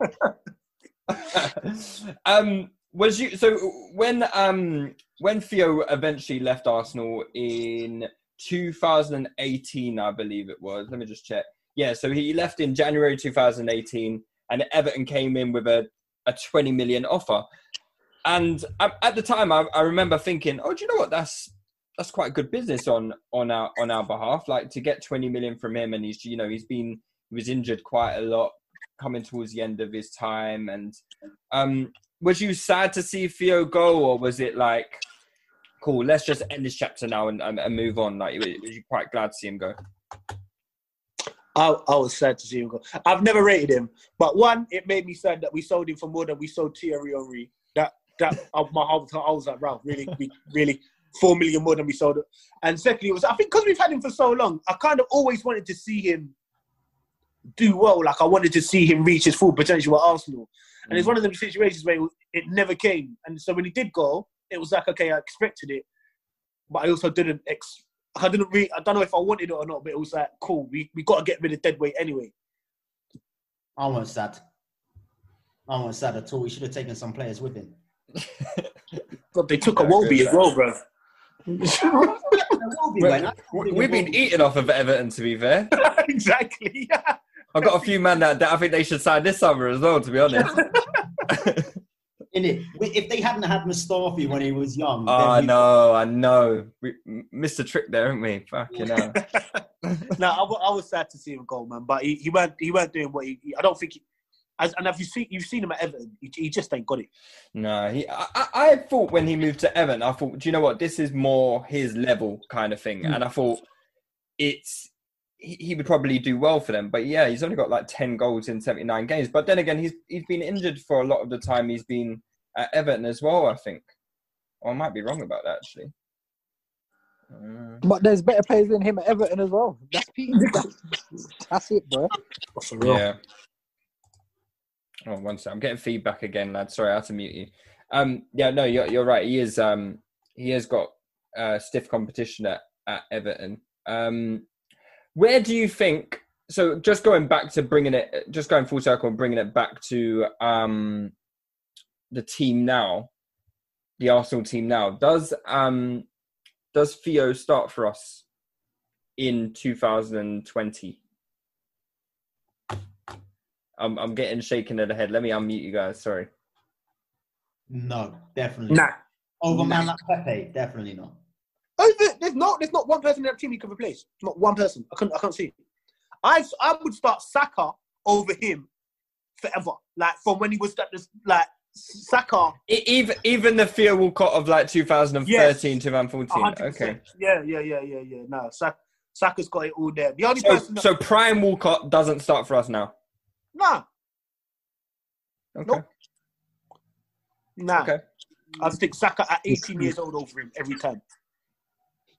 [laughs] um, was you so when um when Theo eventually left Arsenal in 2018, I believe it was. Let me just check. Yeah, so he left in January 2018, and Everton came in with a, a 20 million offer. And at the time, I, I remember thinking, "Oh, do you know what? That's that's quite good business on on our on our behalf. Like to get 20 million from him, and he's you know he's been he was injured quite a lot, coming towards the end of his time. And um, was you sad to see Theo go, or was it like, cool, let's just end this chapter now and, and, and move on? Like, was you quite glad to see him go? I, I was sad to see him go. I've never rated him, but one, it made me sad that we sold him for more than we sold Thierry Henry. That that uh, my whole I was like, wow, really, we, really, four million more than we sold it. And secondly, it was I think because we've had him for so long, I kind of always wanted to see him do well. Like I wanted to see him reach his full potential at Arsenal. And it's mm. one of them situations where it never came. And so when he did go, it was like, okay, I expected it, but I also didn't. Ex- I didn't really. I don't know if I wanted it or not, but it was like, cool. We we got to get rid of dead weight anyway. I wasn't sad. I wasn't sad at all. We should have taken some players with him. [laughs] God, they took a Iwobi as well, bro. [laughs] [laughs] We've been eating off of Everton, to be fair. exactly. I've got a few men that, that I think they should sign this summer as well, to be honest. In it, if they hadn't had Mustafi when he was young, oh, I know, I know. We missed a trick there, haven't we? Fucking hell. [laughs] no, I, I, was sad to see him go, man. But he, he weren't he weren't doing what he. I don't think. He, as, and have you seen you've seen him at Everton? He, he just ain't got it. No, he. I, I, thought when he moved to Everton, I thought, do you know what? This is more his level kind of thing, mm. and I thought it's he, he would probably do well for them. But yeah, he's only got like ten goals in seventy nine games. But then again, he's he's been injured for a lot of the time. He's been at Everton as well. I think. Or I might be wrong about that actually. Uh, but there's better players than him at Everton as well. That's [laughs] That's, that's it, bro. Yeah. Oh, one second. I'm getting feedback again, lad. Sorry, I had to mute you. Um, yeah, no, you're you're right. He is um he has got uh, stiff competition at, at Everton. Um, where do you think? So, just going back to bringing it, just going full circle and bringing it back to um the team now, the Arsenal team now. Does um does Theo start for us in 2020? I'm I'm getting shaken in the head. Let me unmute you guys. Sorry. No, definitely. Nah. Over man like Pepe, definitely not. There's not there's not one person in that team you can replace. Not one person. I can't I can't see. I I would start Saka over him forever. Like from when he was at this like Saka. Even even the Theo Walcott of like 2013, yes. 2014. 100%. Okay. Yeah, yeah, yeah, yeah, yeah. No, Saka, Saka's got it all there. The only so, person. That... So Prime Walcott doesn't start for us now. Nah. Okay. Nope. Nah. Okay. I stick Saka at 18 years old over him every time.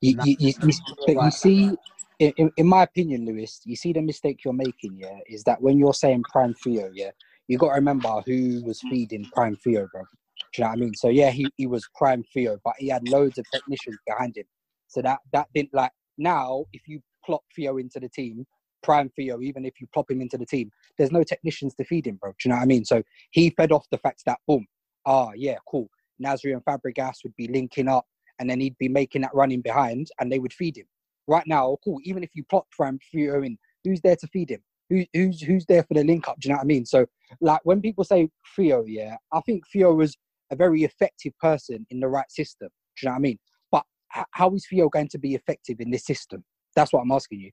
You, you, you, you, you see, in, in my opinion, Lewis, you see the mistake you're making, yeah, is that when you're saying prime Theo, yeah, you got to remember who was feeding prime Theo, bro. Do you know what I mean? So yeah, he, he was prime Theo, but he had loads of technicians behind him. So that that didn't like now if you plop Theo into the team, prime Theo, even if you plop him into the team, there's no technicians to feed him, bro. Do you know what I mean? So he fed off the fact that boom, ah yeah, cool. Nasri and Fabregas would be linking up and then he'd be making that running behind and they would feed him. Right now, cool, even if you plot Prime Theo in, who's there to feed him? Who, who's who's there for the link up? Do you know what I mean? So, like when people say Theo, yeah, I think Theo was a very effective person in the right system. Do you know what I mean? But how is Theo going to be effective in this system? That's what I'm asking you.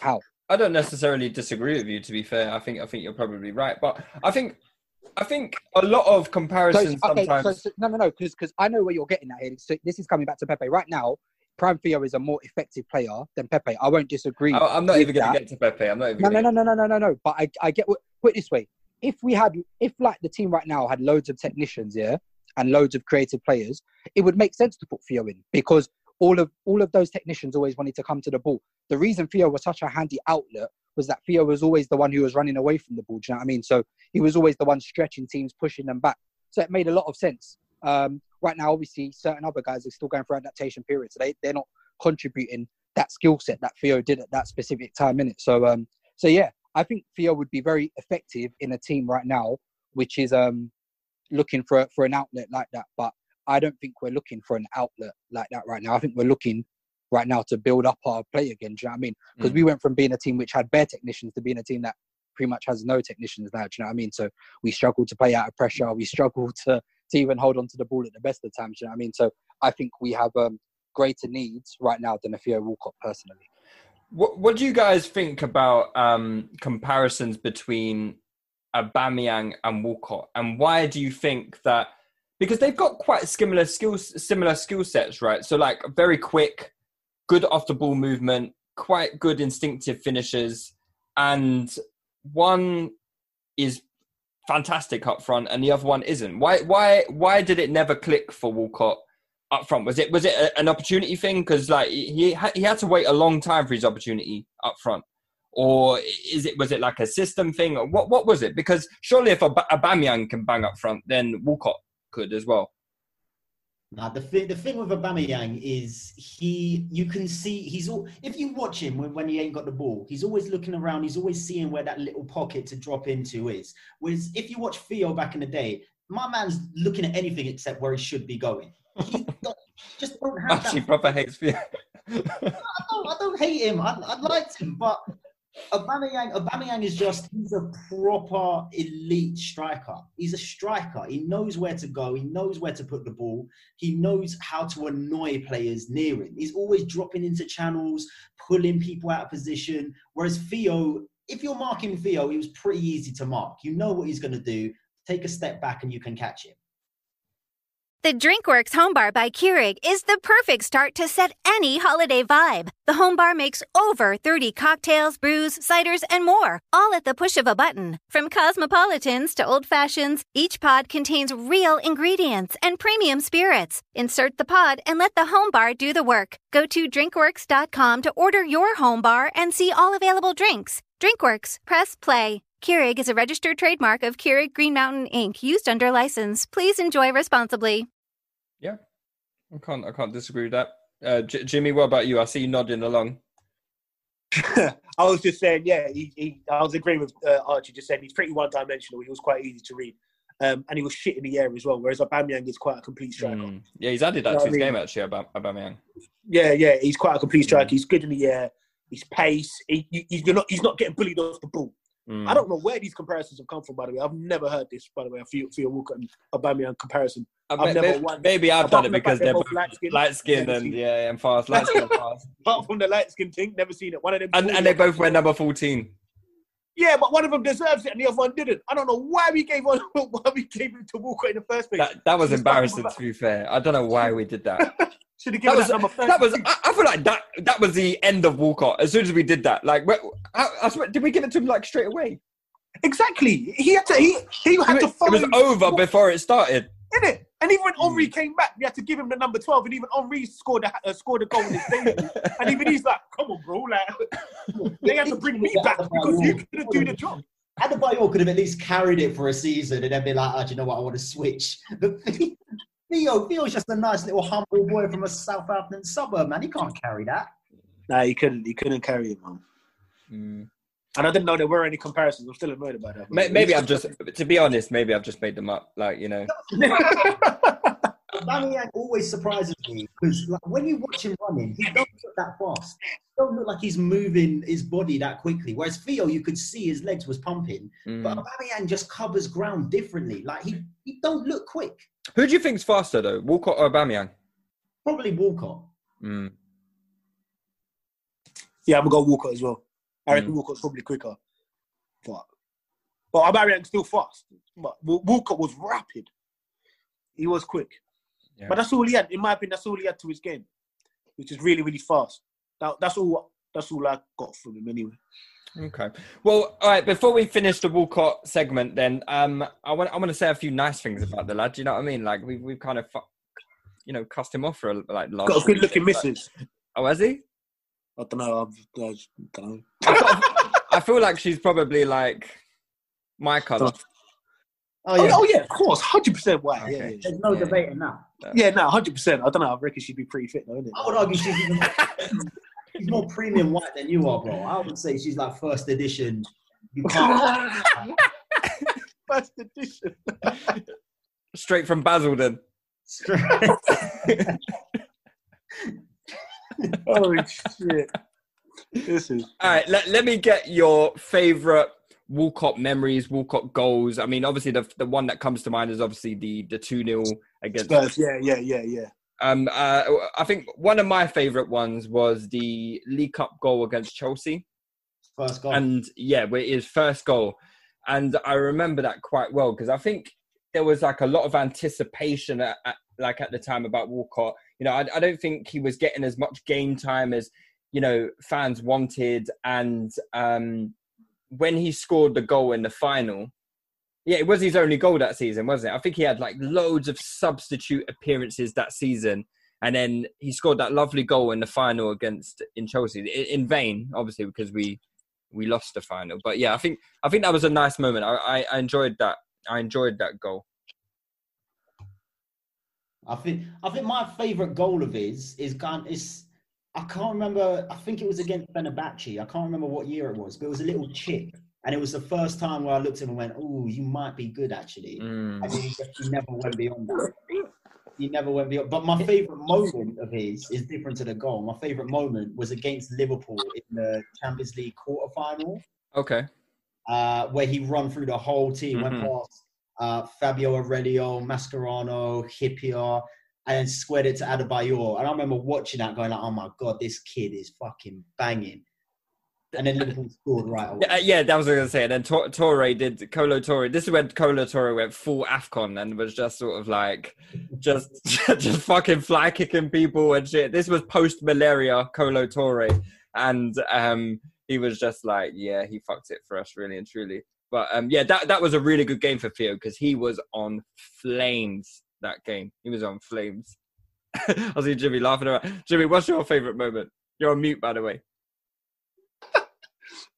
How? I don't necessarily disagree with you. To be fair, I think I think you're probably right. But I think I think a lot of comparisons so, okay, sometimes. So, so, no, no, no, because I know where you're getting at here. So this is coming back to Pepe right now. Prime Theo is a more effective player than Pepe. I won't disagree. I, am not even going to get to Pepe. I'm not even. No, no, no, no, no, no, no, no. But I, I get. What, put it this way: if we had, if like the team right now had loads of technicians, yeah, and loads of creative players, it would make sense to put Theo in because all of all of those technicians always wanted to come to the ball. The reason Theo was such a handy outlet was that Theo was always the one who was running away from the ball. You know what I mean? So he was always the one stretching teams, pushing them back. So it made a lot of sense. Um, right now, obviously, certain other guys are still going through adaptation periods. So they, they're not contributing that skill set that Theo did at that specific time in it. So, um, so yeah, I think Theo would be very effective in a team right now, which is um looking for for an outlet like that. But I don't think we're looking for an outlet like that right now. I think we're looking right now to build up our play again. Do you know what I mean? Because Mm. we went from being a team which had bare technicians to being a team that pretty much has no technicians now. Do you know what I mean? So we struggle to play out of pressure. We struggle [laughs] to to even hold on to the ball at the best of times. Do you know what I mean? So I think we have um, greater needs right now than a Theo Walcott personally. What What do you guys think about um, comparisons between Aubameyang and Walcott, and why do you think that? Because they've got quite similar skills, similar skill sets, right? So like very quick, good off the ball movement, quite good instinctive finishes, and one is fantastic up front, and the other one isn't. Why? Why? Why did it never click for Walcott? up front? Was it was it a, an opportunity thing? Because like he he had to wait a long time for his opportunity up front, or is it was it like a system thing? What what was it? Because surely if a Aubameyang can bang up front, then Walcott could as well. Now the thing, the thing with Aubameyang is he, you can see he's all. If you watch him when, when he ain't got the ball, he's always looking around. He's always seeing where that little pocket to drop into is. Whereas if you watch Theo back in the day, my man's looking at anything except where he should be going. He [laughs] just don't have Actually, that. proper hates Theo. I don't, I don't hate him. I, I liked him, but Aubameyang, Aubameyang is just he's a proper elite striker. He's a striker. He knows where to go. He knows where to put the ball. He knows how to annoy players near him. He's always dropping into channels, pulling people out of position. Whereas Theo, if you're marking Theo, he was pretty easy to mark. You know what he's going to do. Take a step back and you can catch him. The DrinkWorks Home Bar by Keurig is the perfect start to set any holiday vibe. The home bar makes over 30 cocktails, brews, ciders, and more, all at the push of a button. From cosmopolitans to old fashions, each pod contains real ingredients and premium spirits. Insert the pod and let the home bar do the work. Go to drinkworks.com to order your home bar and see all available drinks. DrinkWorks, press play. Keurig is a registered trademark of Keurig Green Mountain Inc., used under license. Please enjoy responsibly. Yeah, I can't I can't disagree with that. Uh, J- Jimmy, what about you? I see you nodding along. [laughs] I was just saying, yeah, he, he, I was agreeing with uh, Archie. Just saying he's pretty one-dimensional. He was quite easy to read, um, and he was shit in the air as well. Whereas Aubameyang is quite a complete striker. Mm. Yeah, he's added that You know to his mean? game actually. About Aubameyang. Yeah, yeah, he's quite a complete Mm. striker. He's good in the air. He's pace. He, he- he's not. He's not getting bullied off the ball. Mm. I don't know where these comparisons have come from. By the way, I've never heard this. By the way, I feel feel Walker and Aubameyang comparison. Uh, I've may- never won. Maybe I've Apart done it from the fact because they're both light-skinned. light skinned and yeah, and fast, light skinned and [laughs] fast. Apart from the light skin thing, never seen it. One of them. And, and they both wear number fourteen. Yeah, but one of them deserves it and the other one didn't. I don't know why we gave one, [laughs] why we gave it to Walker in the first place. That that was embarrassing. [laughs] To be fair, I don't know why we did that. Should have That given was that number first. that was. I, I feel like that that was the end of Walcott. As soon as we did that, like, wh- I, I swear, did we give it to him like straight away? Exactly. He had to. He he had It to was, follow. it was over before it started. in it. And even when Henry came back, we had to give him the number twelve. And even Henry scored a uh, scored a goal in his [laughs] debut. and even he's like, "Come on, bro! Like they had to bring me back because you couldn't do the job." Adebayor could have at least carried it for a season and then be like, oh, do you know what? I want to switch. [laughs] [laughs] But Theo, Theo's just a nice little humble boy from a Southampton suburb, man. He can't carry that. Nah, he couldn't. He couldn't carry it, man. Mm. And I didn't know there were any comparisons. I'm still annoyed about that. May- Maybe I've just, to be honest, maybe I've just made them up. Like you know, [laughs] Aubameyang always surprises me because like, when you watch him running, he doesn't look that fast. He don't look like he's moving his body that quickly. Whereas Theo, you could see his legs was pumping, but Mm. Aubameyang just covers ground differently. Like he, he don't look quick. Who do you think's faster though, Walcott or Aubameyang? Probably Walcott. Mm. Yeah, I'm gonna go Walker as well. I reckon Mm. Walker's probably quicker, but but Aubameyang's still fast. But Wa- Walker was rapid. He was quick. Yeah. But that's all he had. In my opinion, that's all he had to his game, which is really, really fast. That, that's all. That's all I got from him anyway. Okay. Well, all right. Before we finish the Walcott segment, then um, I want I want to say a few nice things about the lad. Do you know what I mean? Like we've we've kind of fu- you know cussed him off for a, like last. Got a week. good-looking missus. Oh, has he? I don't know. I've, I don't [laughs] know. I feel like she's probably like my color. Oh yeah, oh, yeah, of course, hundred percent white. Yeah, Okay. yeah, there's no Yeah. debating that. yeah. No, hundred percent. I don't know. I reckon she'd be pretty fit, though, isn't I would argue she's even [laughs] she's more premium white than you are, bro. I would say she's like first edition You [laughs] can't. First edition. Straight from Basildon. [laughs] Holy shit. This is All right, let, let me get your favorite Walcott memories, Walcott goals. I mean, obviously the the one that comes to mind is obviously the the two 0 against. Spurs. Yeah, yeah, yeah, yeah. Um, uh, I think one of my favorite ones was the League Cup goal against Chelsea. First goal. And yeah, his first goal, and I remember that quite well because I think there was like a lot of anticipation at, at, like at the time about Walcott. You know, I, I don't think he was getting as much game time as you know fans wanted, and um, when he scored the goal in the final, yeah, it was his only goal that season, wasn't it? I think he had like loads of substitute appearances that season, and then he scored that lovely goal in the final against in Chelsea in, in vain, obviously because we we lost the final. But yeah, I think I think that was a nice moment. I, I, I enjoyed that. I enjoyed that goal. I think I think my favourite goal of his is gone is I can't remember. I think it was against Fenerbahce. I can't remember what year it was, but it was a little chip, and it was the first time where I looked at him and went, "Oh, you might be good actually." Mm. And he, he never went beyond that. [laughs] He never went beyond. But my favourite moment of his is different to the goal. My favourite moment was against Liverpool in the Champions League quarter final, Okay. uh, where he run through the whole team, Mhm. went past uh, Fabio Aurelio, Mascherano, Hyypiä, and then squared it to Adebayor. And I remember watching that, going like, "Oh my god, this kid is fucking banging." And then Liverpool scored right away. Yeah, that was what I was going to say. And then Tor- Touré did Kolo Touré. This is when Kolo Touré went full Afcon and was just sort of like, just [laughs] just fucking fly kicking people and shit. This was post malaria Kolo Touré, and um, he was just like, yeah, he fucked it for us, really and truly. But um, yeah, that that was a really good game for Theo because he was on flames that game. He was on flames. [laughs] I see Jimmy laughing around. Jimmy, what's your favorite moment? You're on mute, by the way.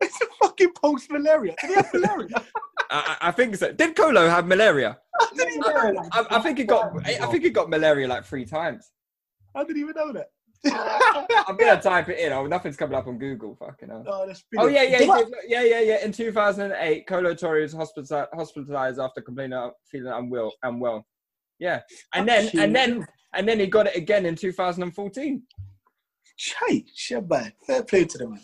It's a fucking post malaria. Did he have malaria? I, I I think so. Did Kolo have malaria? Did he know that? I, I think he got. I think he got malaria like three times. I didn't even know that. [laughs] I'm gonna type it in. Oh, nothing's coming up on Google. Fucking hell. Oh, that's Oh yeah, yeah, Did I- he did- yeah, yeah, yeah. In 2008, Kolo Touré was hospitalized, hospitalized after complaining of feeling unwell. Unwell. Yeah, and ah, then and then and then he got it again in 2014. Hey, shit, man. Fair play to them, man.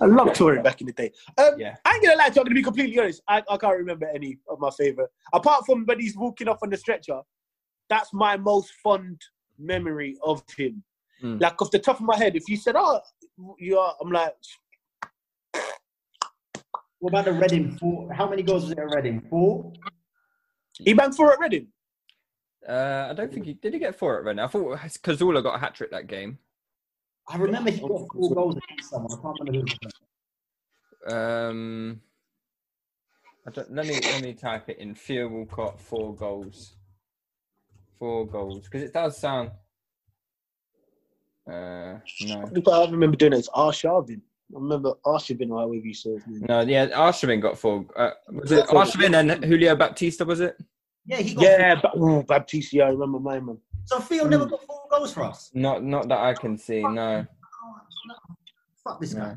I love touring back in the day. Um, Yeah. I ain't gonna lie to you, I'm gonna be completely honest. I, I can't remember any of my favorite. Apart from when he's walking off on the stretcher, that's my most fond memory of him. Mm. Like off the top of my head, if you said, "Oh, you are," I'm like, What about the Reading? Four? How many goals was it at Reading? Four. he banged four at Reading. Uh, I don't think he did. He get four at Rennes. I thought Cazorla got a hat trick that game. I remember he got four goals against someone. I can't remember who. it was. Um, I don't, let me let me type it in. Theo Walcott four goals, four goals because it does sound. Uh, no, I remember doing it. It's Arshavin. I remember Arshavin, however you say his no, yeah, Arshavin got four. Uh, was it Arshavin and Julio Baptista? Was it? Yeah, he got. Yeah, but, ooh, Baptiste, yeah, I remember my man. So Theo never got four goals for us. Not not that I can see. No, Fuck this guy.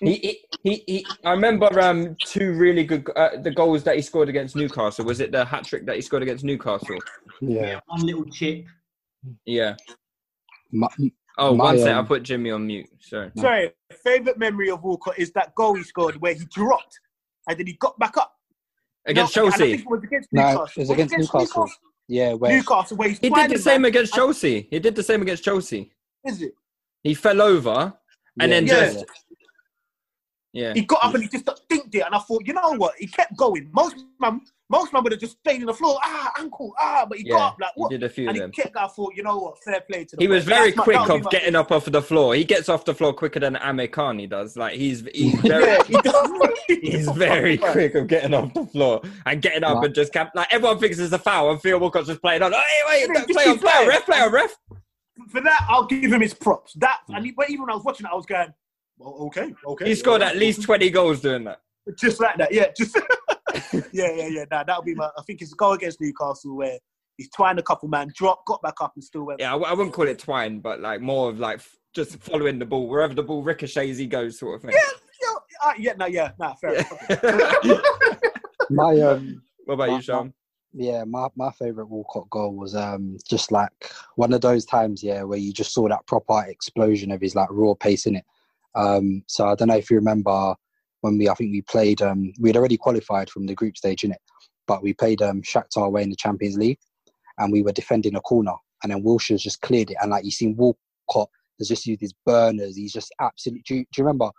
He, he, he, he, I remember um, two really good uh, the goals that he scored against Newcastle. Was it the hat trick that he scored against Newcastle? Yeah. One little chip. Yeah. My, Oh, My, one sec. I um, put Jimmy on mute. Sorry. Sorry, favorite memory of Walcott is that goal he scored where he dropped and then he got back up. Against No, and I Chelsea. think it was against no, Newcastle. it was against Newcastle. Yeah, where Newcastle, where he's He did the same back. against Chelsea. He did the same against Chelsea. Is it? He fell over and Yeah, then yeah. just yeah. He got up and he just thinked it, and I thought, you know what? He kept going. Most man, most man would have just stayed in the floor. Ah, ankle, ah, but he Yeah, got up like he did a few and of them. he kept. I thought, you know what? Fair play to the He was very That's quick that of getting up off of the floor. He gets off the floor quicker than Amir Khan he does. Like he's he's [laughs] very Yeah, he does. [laughs] he's very [laughs] quick of getting off the floor and getting up Right. and just cap- like everyone thinks it's a foul and Theo Walcott's just playing on. Hey, wait, Yeah, play on, keep play on, ref, play on, ref. For that, I'll give him his props. That and he, but even when I was watching it, I was going, well, okay, okay. He scored yeah, at least twenty goals doing that. just like that. Yeah, just [laughs] yeah, yeah, yeah. Nah, that'll be my. I think it's a goal against Newcastle where he's twined a couple man, dropped, got back up, and still went. Yeah, I, w- I wouldn't call it twine, but like more of like f- just following the ball wherever the ball ricochets, he goes, sort of thing. Yeah, yo, uh, yeah, no, yeah, nah, fair. enough. [laughs] My um, What about my- you, Sean? yeah, my my favorite Walcott goal was um just like one of those times, yeah, where you just saw that proper explosion of his like raw pace in it. Um, so I don't know if you remember when we, I think we played, um, we had already qualified from the group stage in it, but we played um Shakhtar away in the Champions League, and we were defending a corner, and then Wilshere's just cleared it, and like you seen Walcott has just used his burners. He's just absolutely. Do you, do you remember?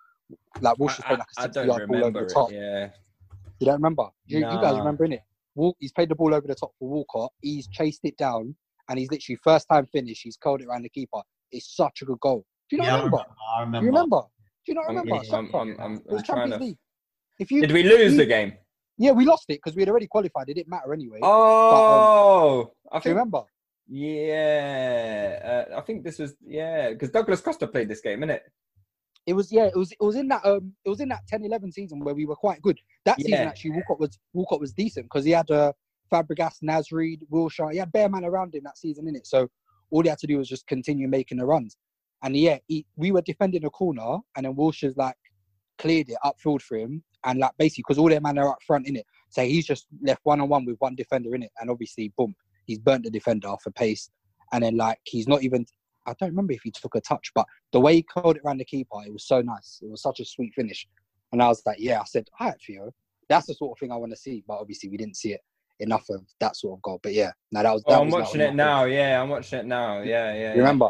Like Wilshere's played like a sixty-yard ball over remember the it. top. Yeah. You don't remember? You, you guys remember in it? Walk, he's played the ball over the top for Walcott. He's chased it down, and he's literally first time finish. He's curled it around the keeper. It's such a good goal. Do you not Yeah, I remember? remember. I Do remember. you remember? Do you not remember? I'm- I'm- I'm- it was Champions to- League. If you Did we lose you- the game? Yeah, we lost it because we had already qualified. It didn't matter anyway. Oh, I do you think. remember? Yeah, uh, I think this was yeah because Douglas Costa played this game, innit? It It was yeah. It was it was in that um it was in that 10-11 season where we were quite good. That season actually Walcott was Walcott was decent because he had uh, Fabregas, Nasri, Wilshere. He had bare man around him that season in it. So all he had to do was just continue making the runs. And yeah, he, we were defending a corner, and then Wilshere's like cleared it upfield for him, and like basically because all their men are up front in it, so he's just left one on one with one defender in it, and obviously boom, he's burnt the defender off a pace, and then like he's not even. I don't remember if he took a touch, but the way he curled it around the keeper, it was so nice. It was such a sweet finish, and I was like, yeah, I said, all right, Theo, that's the sort of thing I want to see. But obviously, we didn't see it enough of that sort of goal. But yeah, now that was. That Oh, I'm was, watching it now. Yeah, I'm watching it now. Yeah, yeah. You remember?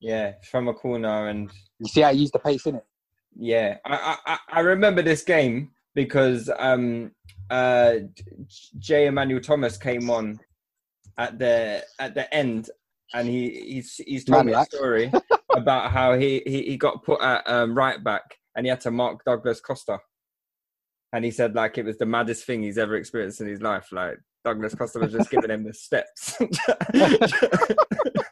Yeah, from a corner and You see how he used the pace in it. Yeah, I, I I- remember this game because um uh Jay Emmanuel-Thomas came on at the at the end and he he's he's told Man me a story [laughs] about how he, he he got put at um, right back and he had to mark Douglas Costa and he said like it was the maddest thing he's ever experienced in his life like Douglas Costa was just giving him the steps [laughs] [laughs]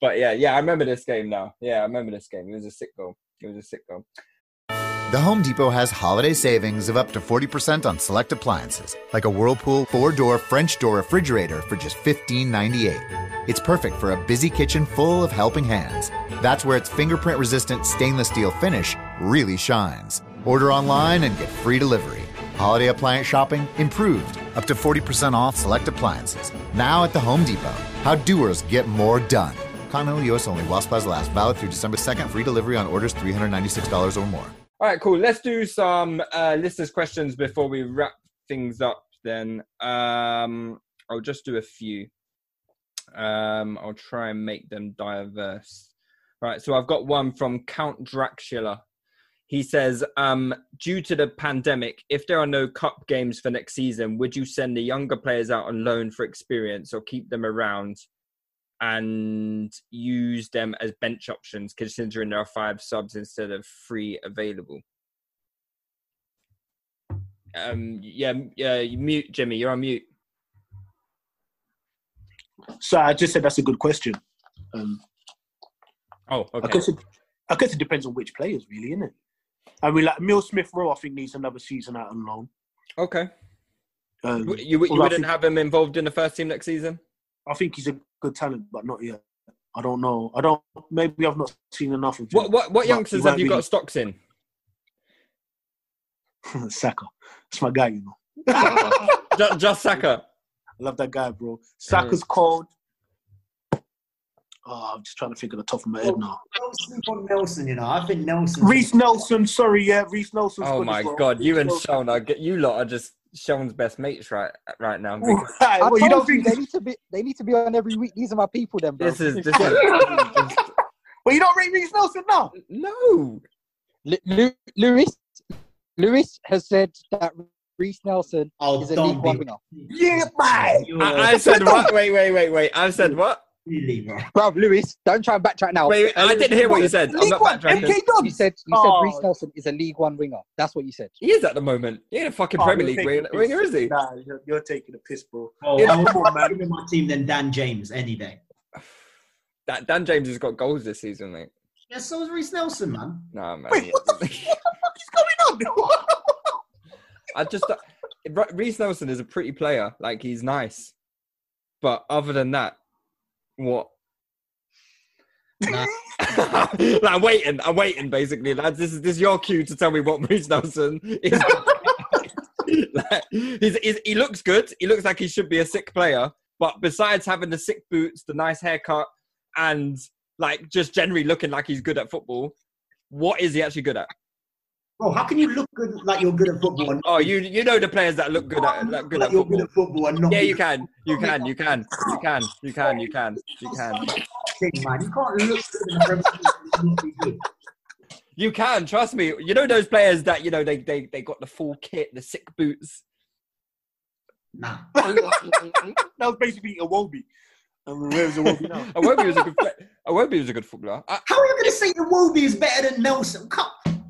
but yeah yeah I remember this game now yeah I remember this game it was a sick goal it was a sick goal The Home Depot has holiday savings of up to 40% on select appliances, like a Whirlpool four door French door refrigerator for just $15.98. It's perfect for a busy kitchen full of helping hands. That's where its fingerprint resistant stainless steel finish really shines. Order online and get free delivery. Holiday appliance shopping improved, up to 40% off select appliances. Now at the Home Depot. How doers get more done. Continental US only while supplies last. Valid through December 2nd. Free delivery on orders $396 or more. All right, cool. Let's do some uh, listeners' questions before we wrap things up. Then um, I'll just do a few. Um, I'll try and make them diverse. All right, so I've got one from Count Dracula. He says, um, due to the pandemic, if there are no cup games for next season, would you send the younger players out on loan for experience or keep them around and use them as bench options, considering there are five subs instead of three available? Um, yeah, yeah, you mute, Jimmy. You're on mute. So I just said that's a good question. Um, Oh, I okay. guess it, I guess it depends on which players, really, isn't it? I mean, like Emile Smith Rowe, I think needs another season out on loan. Okay. Um, W- You, you wouldn't think- have him involved in the first team next season? I think he's a good talent, but not yet. I don't know. I don't. Maybe I've not seen enough of him. What what what youngsters have you might got stocks in? be- [laughs] Saka. That's my guy, you know. [laughs] just, just Saka. I love that guy, bro. Mm. Saka's cold. Oh, I'm just trying to think of the top of my head now. Don't sleep on Nelson, you know. I think Nelson. Reiss Nelson, sorry, yeah, Reiss Nelson. Oh my god, you and Sean I get you lot are just Sean's best mates right right now. [laughs] because I well, you told don't you think they need to be they need to be on every week. These are my people, then, bro. This is this [laughs] is Well, you don't rate Reiss Nelson now. no. Lu- Lu- Lewis Lewis has said that Reiss Nelson Oh, is a don't League One be- winger. Yeah, man. I, I said [laughs] what? Wait, wait, wait, wait. I said what? Really, bro. Bro, Lewis, don't try and backtrack now. Wait, wait, I didn't hear what you said. I'm League not One, backtracking. MK Dons. You said you Oh. said Reiss Nelson is a League One winger. That's what you said. He is at the moment. He ain't a fucking Oh, Premier League winger, winger, is he? Nah, you're, you're taking a piss, bro. Oh, Yeah, I would come on, man. rather in my team than Dan James any day. That Dan James has got goals this season, mate. Yeah, so is Reiss Nelson, man. Nah, man. Wait, what the, what the fuck is going on? [laughs] I just uh, Reiss Nelson is a pretty player. Like he's nice, but other than that, what? Nah. [laughs] like, I'm waiting. I'm waiting. Basically, lads. This is this is your cue to tell me what Reiss Nelson is. [laughs] like, he's, he's, he looks good. He looks like he should be a sick player. But besides having the sick boots, the nice haircut, and like just generally looking like he's good at football, what is he actually good at? Bro, how can you look good like you're good at football? And Oh, you you know the players that look good at like, good like at you're football. good at football and not Yeah, you can. You can. You can. You can. You can. You can. You can. thing, man. You can't look good in the Premier League and not be good. You can. Trust me. You know those players that you know they they they got the full kit, the sick boots. Nah. [laughs] that was basically Iwobi. Um, where is Iwobi now? Iwobi was a good. play- Iwobi was a good footballer. I, How are you going to say the Wolby is better than Nelson? Come.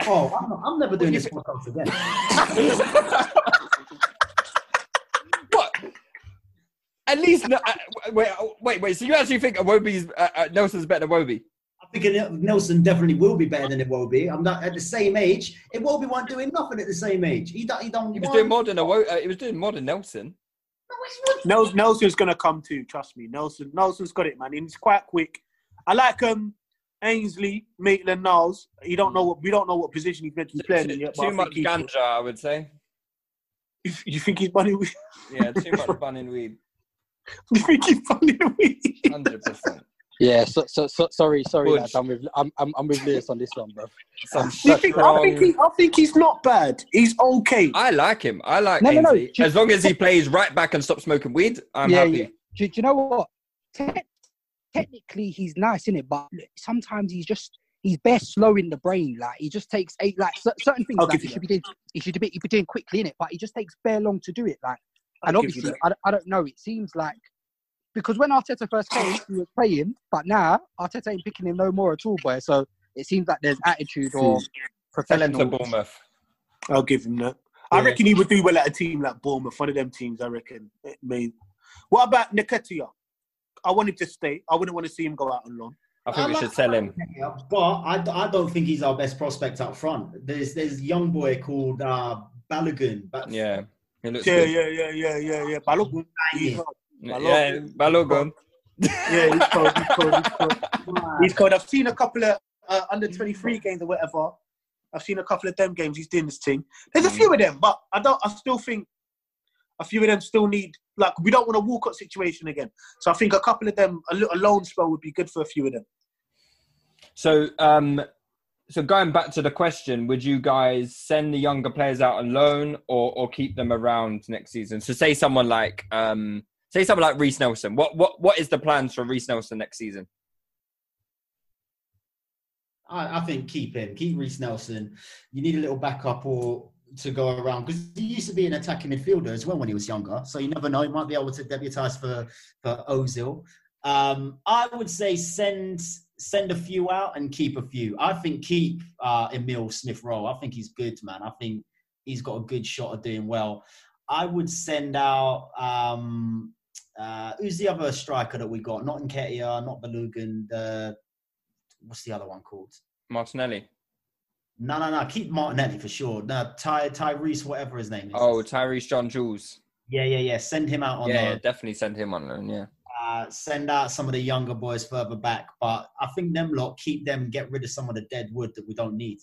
Oh, I'm, not, [laughs] I'm never doing this podcast again. [laughs] what? At least, no, uh, wait, wait, wait. So you actually think Iwobi's uh, uh, Nelson's better than Iwobi? I think Nelson definitely will be better than Iwobi. I'm not at the same age. Iwobi wasn't doing nothing at the same age. He don't. He don't. He was doing more than Iwobi. Uh, he was doing more than Nelson. Nels- Nelson's gonna come too. Trust me. Nelson. Nelson's got it, man. He's quite quick. I like um Ainsley, Maitland, Niles. You don't know what we don't know what position he's meant to be playing in yet. but I Too much he's- ganja, I would say. You, you think he's bunny weed? Yeah, too much [laughs] bun in weed. you think he's bunny weed? Hundred percent. Yeah, so, so, so sorry, sorry, Good. lads. I'm with I'm, I'm, I'm with Lewis on this one, bro. Think, I think he, I think he's not bad. He's okay. I like him. I like No, no, no. Ainsley. As long as he plays right back and stops smoking weed, I'm yeah, happy. yeah. Do, do you know what? Te- technically, he's nice in it, but sometimes he's just he's best slow in the brain. Like he just takes eight like cer- certain things like he you should be doing. He should be, he be doing quickly in it, but he just takes bare long to do it. Like, and I'll give you obviously. I, don't- I don't know. It seems like because when Arteta first came, he was playing, but now Arteta ain't picking him no more at all, boy. So it seems like there's attitude hmm. or Sell him to professional. Bournemouth. I'll give him that. I reckon he would do well at a team like Bournemouth, one of them teams. I reckon. It may. What about Nketiah? I want him to stay. I wouldn't want to see him go out on loan. I think I we like- should sell him. Yeah, but I, I don't think he's our best prospect up front. There's there's young boy called uh, Balogun. But Yeah. He looks Yeah, good. yeah, yeah, yeah, yeah, yeah. Balogun. He's. Yeah, Balogun. Yeah, he's cold. He's cold. He's cold. [laughs] He's cold. I've seen a couple of uh, under twenty three games or whatever. I've seen a couple of them games. He's doing this thing. There's a few of them, but I don't. I still think a few of them still need like we don't want a Walcott situation again. So I think a couple of them, a little loan spell would be good for a few of them. So, um, so going back to the question, would you guys send the younger players out on loan or or keep them around next season? So, say someone like um, say someone like Reiss Nelson. What what what is the plans for Reiss Nelson next season? I, I think keep him, keep Reiss Nelson. You need a little backup or to go around because he used to be an attacking midfielder as well when he was younger. So you never know, he might be able to debutise for for Ozil. Um, I would say send send a few out and keep a few. I think keep uh, Emile Smith Rowe. I think he's good, man. I think he's got a good shot of doing well. I would send out um, uh, who's the other striker that we got? Not Nketiah, not Balogun. The what's the other one called? Martinelli. No, no, no. Keep Martinelli for sure. No, Ty Tyreece, whatever his name is. Oh, Tyreece John Jules. Yeah, yeah, yeah. Send him out on Yeah, yeah, definitely send him on loan. Yeah. Uh, send out some of the younger boys further back, but I think them lot keep them, get rid of some of the dead wood that we don't need.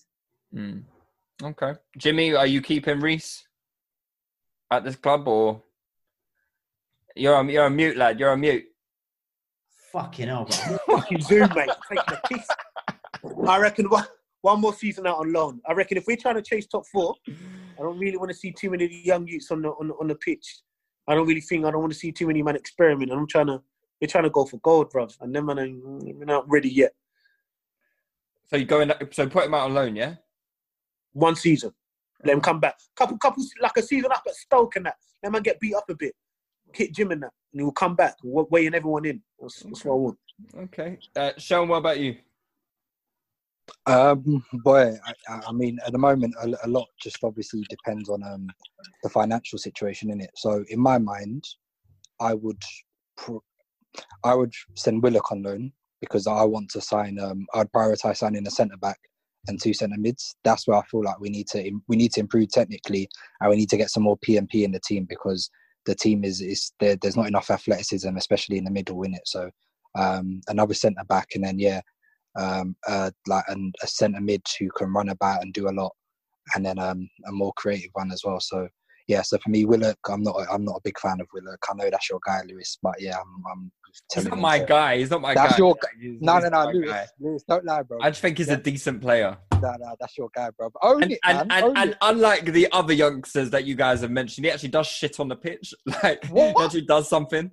Mm. Okay, Jimmy, are you keeping Reiss at this club or you're on you're on mute, lad? You're on mute. Fucking hell, bro. Fucking Zoom, mate. Taking the piss. [laughs] I reckon one, one more season out on loan. I reckon if we're trying to chase top four, I don't really want to see too many young youths on the on on the pitch. I don't really think I don't want to see too many man experiment. I'm trying to we're trying to go for gold, bruv, and them man ain't- we're not ready yet. So you going? So put him out on loan, yeah. One season, let him come back. Couple couple like a season up at Stoke and that. Let man get beat up a bit, hit gym and that, and he'll come back, weighing everyone in. That's, that's what I want. Okay, uh, Sean, what about you? Um, boy, I, I mean, at the moment, a, a lot just obviously depends on um the financial situation in it. So, in my mind, I would, pr- I would send Willock on loan because I want to sign. Um, I'd prioritize signing a centre back and two centre mids. That's where I feel like we need to we need to improve technically, and we need to get some more PMP in the team because the team is is there, there's not enough athleticism, especially in the middle in it. So, um, another centre back, and then yeah, um, uh, like an, a centre mid who can run about and do a lot, and then um, a more creative one as well. So yeah, so for me, Willock, I'm not I'm not a big fan of Willock. I know that's your guy, Lewis, but yeah, I'm. I'm He's not my to- guy. He's not my that's guy. your guy. He's- No, he's no, no, Lewis, guy. Lewis, don't lie, bro. I just think he's a decent player. No, no, that's your guy, bro. Own And, it, and, man. and, own and it. unlike the other youngsters that you guys have mentioned, he actually does shit on the pitch. [laughs] Like, he actually does something.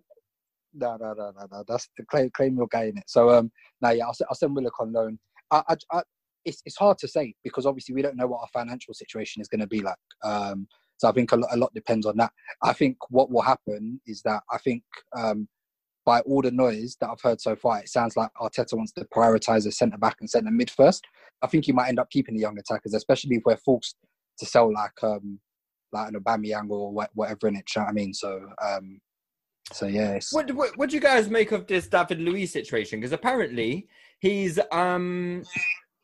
No, no, no, no, no. That's the claim, claim your guy in it. So, um, no, yeah, I'll, I'll send Willock on loan. I, I, I, it's it's hard to say because obviously we don't know what our financial situation is going to be like. Um, so I think a lot, a lot depends on that. I think what will happen is that I think um, by all the noise that I've heard so far, it sounds like Arteta wants to prioritise a centre back and centre mid first. I think he might end up keeping the young attackers, especially if we're forced to sell like um, like an Aubameyang or whatever in it. you know what I mean? So um, so yeah, What, what what do you guys make of this David Luiz situation? Because apparently he's um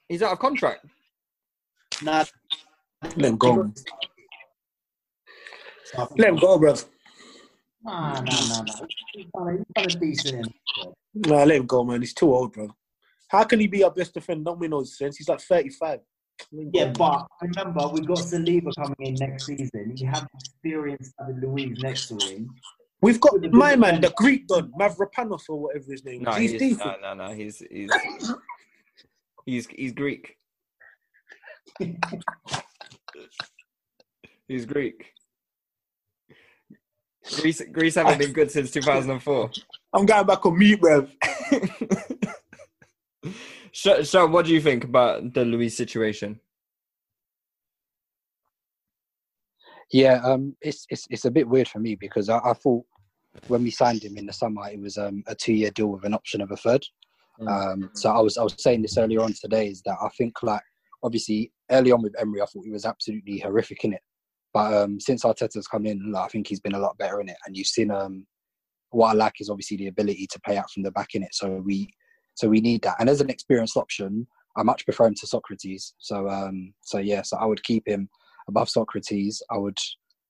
he's out of contract. Nah, Let him go. man. Let him go, bruv. Nah, nah, nah, nah. He's done a, he's done a decent. Nah, let him go, man. He's too old, bro. How can he be our best defender? Don't make no sense. He's like 35. Let him go, Yeah, but remember, we've got Saliba coming in next season. You have experienced David Luiz next to him. We've got my man, the Greek don, Mavropanos or whatever his name is. No, he's, he's, decent. no, no, no. He's he's [coughs] he's he's Greek. [laughs] he's Greek. Greece, Greece haven't been good since 2004. [laughs] I'm going back on mute, bruv. [laughs] So, so what do you think about the Luiz situation? Yeah, um, it's it's it's a bit weird for me because I, I thought when we signed him in the summer, it was um, a two-year deal with an option of a third. Um, so I was I was saying this earlier on today is that I think like obviously early on with Emery, I thought he was absolutely horrific in it, but um, since Arteta's come in, like, I think he's been a lot better in it. And you've seen um, what I like is obviously the ability to play out from the back in it. So we so we need that. And as an experienced option, I much prefer him to Sokratis. So um, so yeah, so I would keep him above Sokratis. I would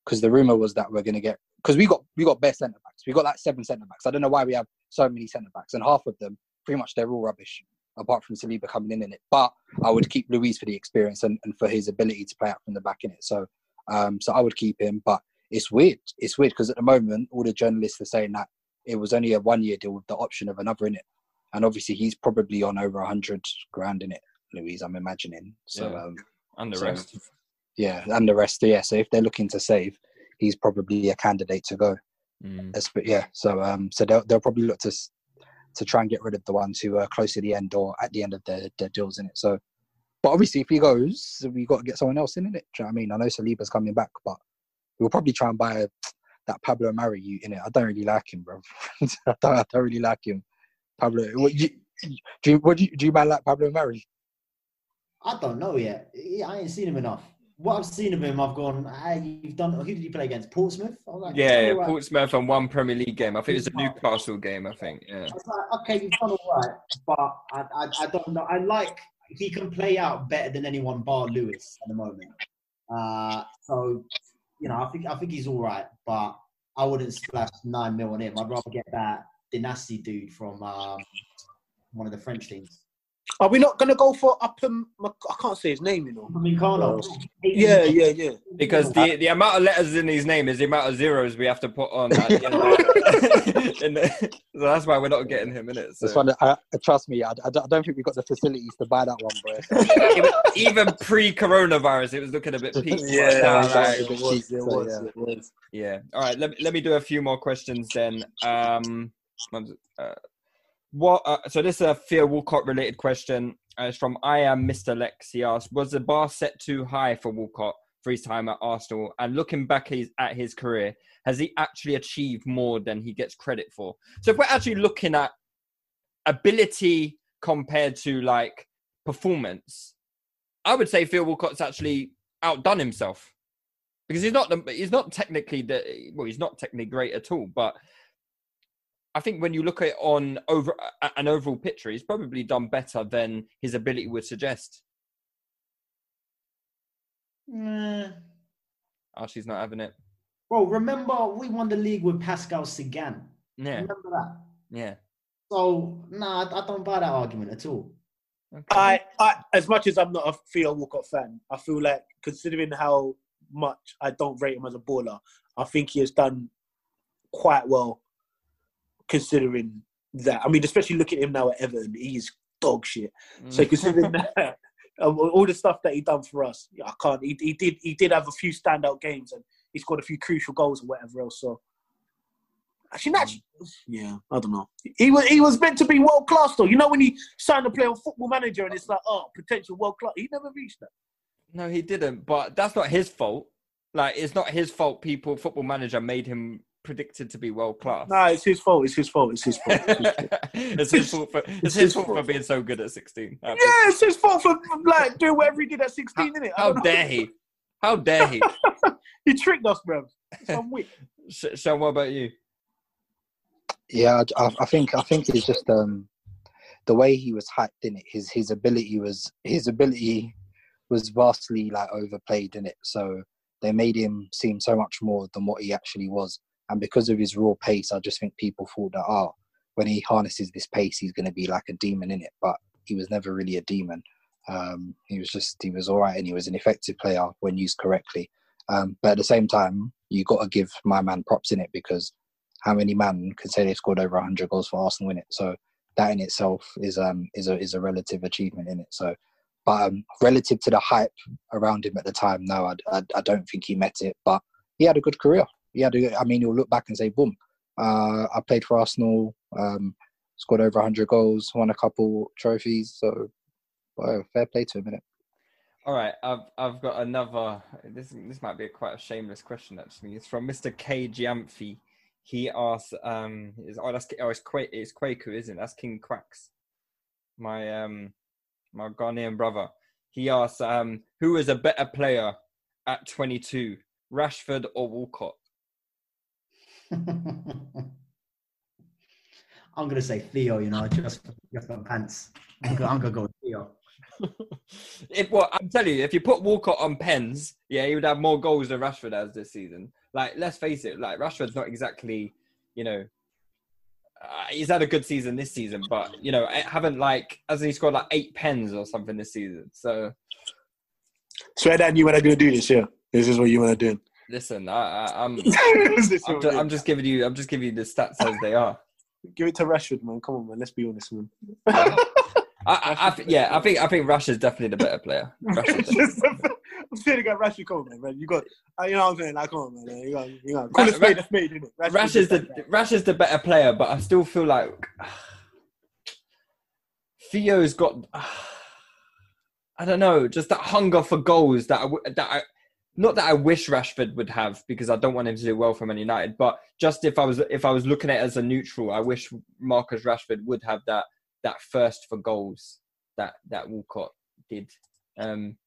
because the rumor was that we're going to get because we got we got best centre backs. We got like seven centre backs. I don't know why we have so many centre backs, and half of them pretty much they're all rubbish, apart from Saliba coming in in it. But I would keep Luiz for the experience and, and for his ability to play out from the back in it. So um, so I would keep him. But it's weird. It's weird because at the moment all the journalists are saying that it was only a one year deal with the option of another in it, and obviously he's probably on over a hundred grand in it. Luiz, I'm imagining. So Yeah. um, And the so- rest. yeah, and the rest, yeah. So if they're looking to save, he's probably a candidate to go. Mm. But yeah, so um, so they'll they'll probably look to to try and get rid of the ones who are close to the end or at the end of their, their deals in it. So, but obviously, if he goes, we got to get someone else in, in it. Do you know what I mean? I know Saliba's coming back, but we'll probably try and buy that Pablo Mari you in it. I don't really like him, bro. [laughs] I, don't, I don't really like him. Pablo, what, you, do you what do you, do you man like Pablo Mari? I don't know yet. I ain't seen him enough. What I've seen of him, I've gone. Ah, you've done. Who did you play against? Portsmouth. Like, Yeah, yeah, right. Portsmouth and one Premier League game. I think it was a Newcastle game. I think. Yeah. I like, okay, you've done all right, but I, I, I don't know. I like he can play out better than anyone bar Luiz at the moment. Uh, so you know, I think I think he's all right, but I wouldn't splash nine mil on him. I'd rather get that Dynasty dude from um, one of the French teams. Are we not going to go for Upham? I can't say his name, you know. Upamecano. Yeah, yeah, yeah. Because the, the amount of letters in his name is the amount of zeros we have to put on at the end. Of [laughs] the, so that's why we're not getting him in it. So. This one, I, I- trust me, I, I don't think we've got the facilities to buy that one, bro. Even- even pre-coronavirus, it was looking a bit peak. [laughs] Yeah, Now, exactly. like- It was, it was, it was. Yeah. All right. Let me let me do a few more questions then. Um, uh, what? Uh, so this is a Theo Walcott related question. Uh, it's from I am Mr. Lex. He asked, "Was the bar set too high for Walcott for his time at Arsenal? And looking back his, at his career, has he actually achieved more than he gets credit for? So if we're actually looking at ability compared to like performance, I would say Phil Walcott's actually outdone himself because he's not the, he's not technically the well he's not technically great at all but I think when you look at it on over an overall picture he's probably done better than his ability would suggest oh she's not having it Bro, remember we won the league with Pascal Cygan. yeah Remember that? yeah So nah, I I don't buy that argument at all. I, I, as much as I'm not a Theo Walcott fan, I feel like considering how much I don't rate him as a baller, I think he has done quite well considering that. I mean, especially look at him now at Everton, he's dog shit. So Mm. considering [laughs] that, um, all the stuff that he done for us, I can't. He, he did he did have a few standout games and he scored a few crucial goals or whatever else. So actually, not actually, yeah, I don't know. He was he was meant to be world class though. You know when he signed to play on Football Manager and it's like, oh, potential world class. He never reached that. No, he didn't. But that's not his fault. Like, it's not his fault. People, football manager made him predicted to be world class. No, it's his fault. It's his fault. It's his fault. it's his [laughs] fault for it's, his, fault for being so good at sixteen. Yeah, it's his fault for like doing whatever he did at 16, innit? I How don't know. dare he? How dare he? [laughs] he tricked us, bro. Some weak. Sh- Sean, what about you? Yeah, I, I think I think it's just um the way he was hyped in it. His his ability was his ability was vastly like overplayed in it. So they made him seem so much more than what he actually was. And because of his raw pace, I just think people thought that oh, when he harnesses this pace, he's going to be like a demon in it. But he was never really a demon. Um, he was just he was all right, and he was an effective player when used correctly. Um, but at the same time, you got to give my man props in it because how many man can say they scored over 100 goals for Arsenal in it? So that in itself is um is a is a relative achievement in it. So, but um, relative to the hype around him at the time, no, I, I, I don't think he met it. But he had a good career. He had a, I mean, you'll look back and say, boom, uh, I played for Arsenal, um, scored over 100 goals, won a couple trophies. So, well, fair play to him, innit? All right, I've I've got another. This this might be a quite a shameless question actually. It's from Mr. K Giamphi. He asks, um, is oh that's oh it's Qua- it's Kwaku, isn't it? That's King Quacks, my um my Ghanaian brother. He asks, um, who is a better player at 22, Rashford or Walcott? I'm gonna say Theo. You know, just just for pants. I'm gonna, I'm gonna go with Theo. [laughs] If well, I'm telling you, if you put Walcott on pens, yeah, he would have more goals than Rashford has this season. Like, let's face it, like Rashford's not exactly, you know, uh, he's had a good season this season, but you know, I haven't like hasn't he scored like eight pens or something this season? So Swear that you when I'm gonna do this, yeah. This is what you wanna do. Listen, I, I, I'm, [laughs] [laughs] I'm, what just, I'm just giving you, I'm just giving you the stats as they are. Give it to Rashford, man. Come on, man. Let's be honest, man. [laughs] I, I, I, th- yeah, I think, I think Rashford's definitely the better player. Rashford's I'm saying got Rashford, come on, man. man. You got, uh, you know what I'm saying? Like, come on, man. You got, you got. Call a Ra- spade Ra- a spade, innit? Rash is the Rash is the better player, but I still feel like [sighs] Theo's got. [sighs] I don't know, just that hunger for goals that I, w- that I, not that I wish Rashford would have because I don't want him to do well for Man United, but just if I was if I was looking at it as a neutral, I wish Marcus Rashford would have that that first for goals that that Walcott did. Um,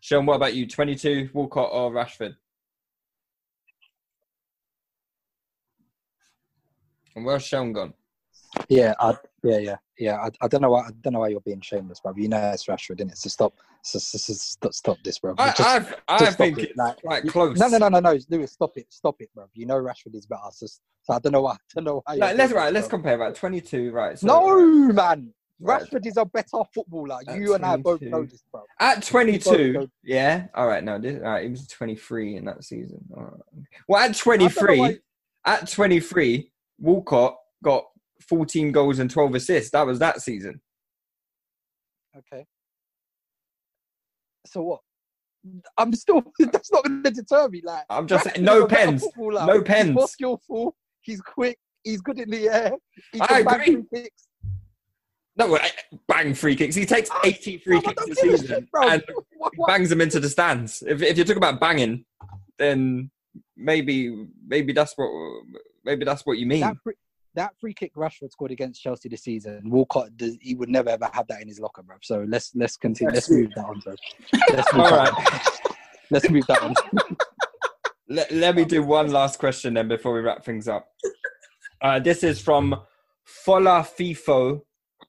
Sean, what about you? Twenty two, Walcott or Rashford? And where's Sean gone? Yeah, I, yeah, yeah, yeah. I, I don't know why I don't know why you're being shameless, bro. You know it's Rashford, innit? So stop, so, so, so stop, stop this, bro. I, Just- I, just I think it. Like, you- close. No, no, no, no, no, Lewis, stop it, stop it, bro. You know Rashford is better. So, so I don't know why. [laughs] I don't know why. Like, let's right. this, Let's compare. Right, twenty-two. Right. So, No, man. Rashford is a better footballer. At You and I both know this, bro. At twenty-two. Yeah. All right. No. This. All right. He was twenty-three in that season. All right. Well, at I don't know twenty-three. why- At twenty-three, Walcott got fourteen goals and twelve assists. That was that season. Okay. So what? I'm still. [laughs] That's not going to deter me. Like I'm just saying, no is a better pens. No He's more pens. skillful. He's quick. He's good in the air. He I agree. kicks. No, bang free kicks. He takes ah, eighty free Bro, I kicks a season shit, and [laughs] What- what- bangs them into the stands. If if you're talking about banging, then maybe maybe that's what maybe that's what you mean. That free, that free kick Rashford scored against Chelsea this season, Walcott does, he would never ever have that in his locker, bro. So let's let's continue. Let's move that on, bro. Let's move All that right. on. [laughs] Let's move that on. [laughs] let, let me do one last question then before we wrap things up. Uh, this is from Fola FIFO.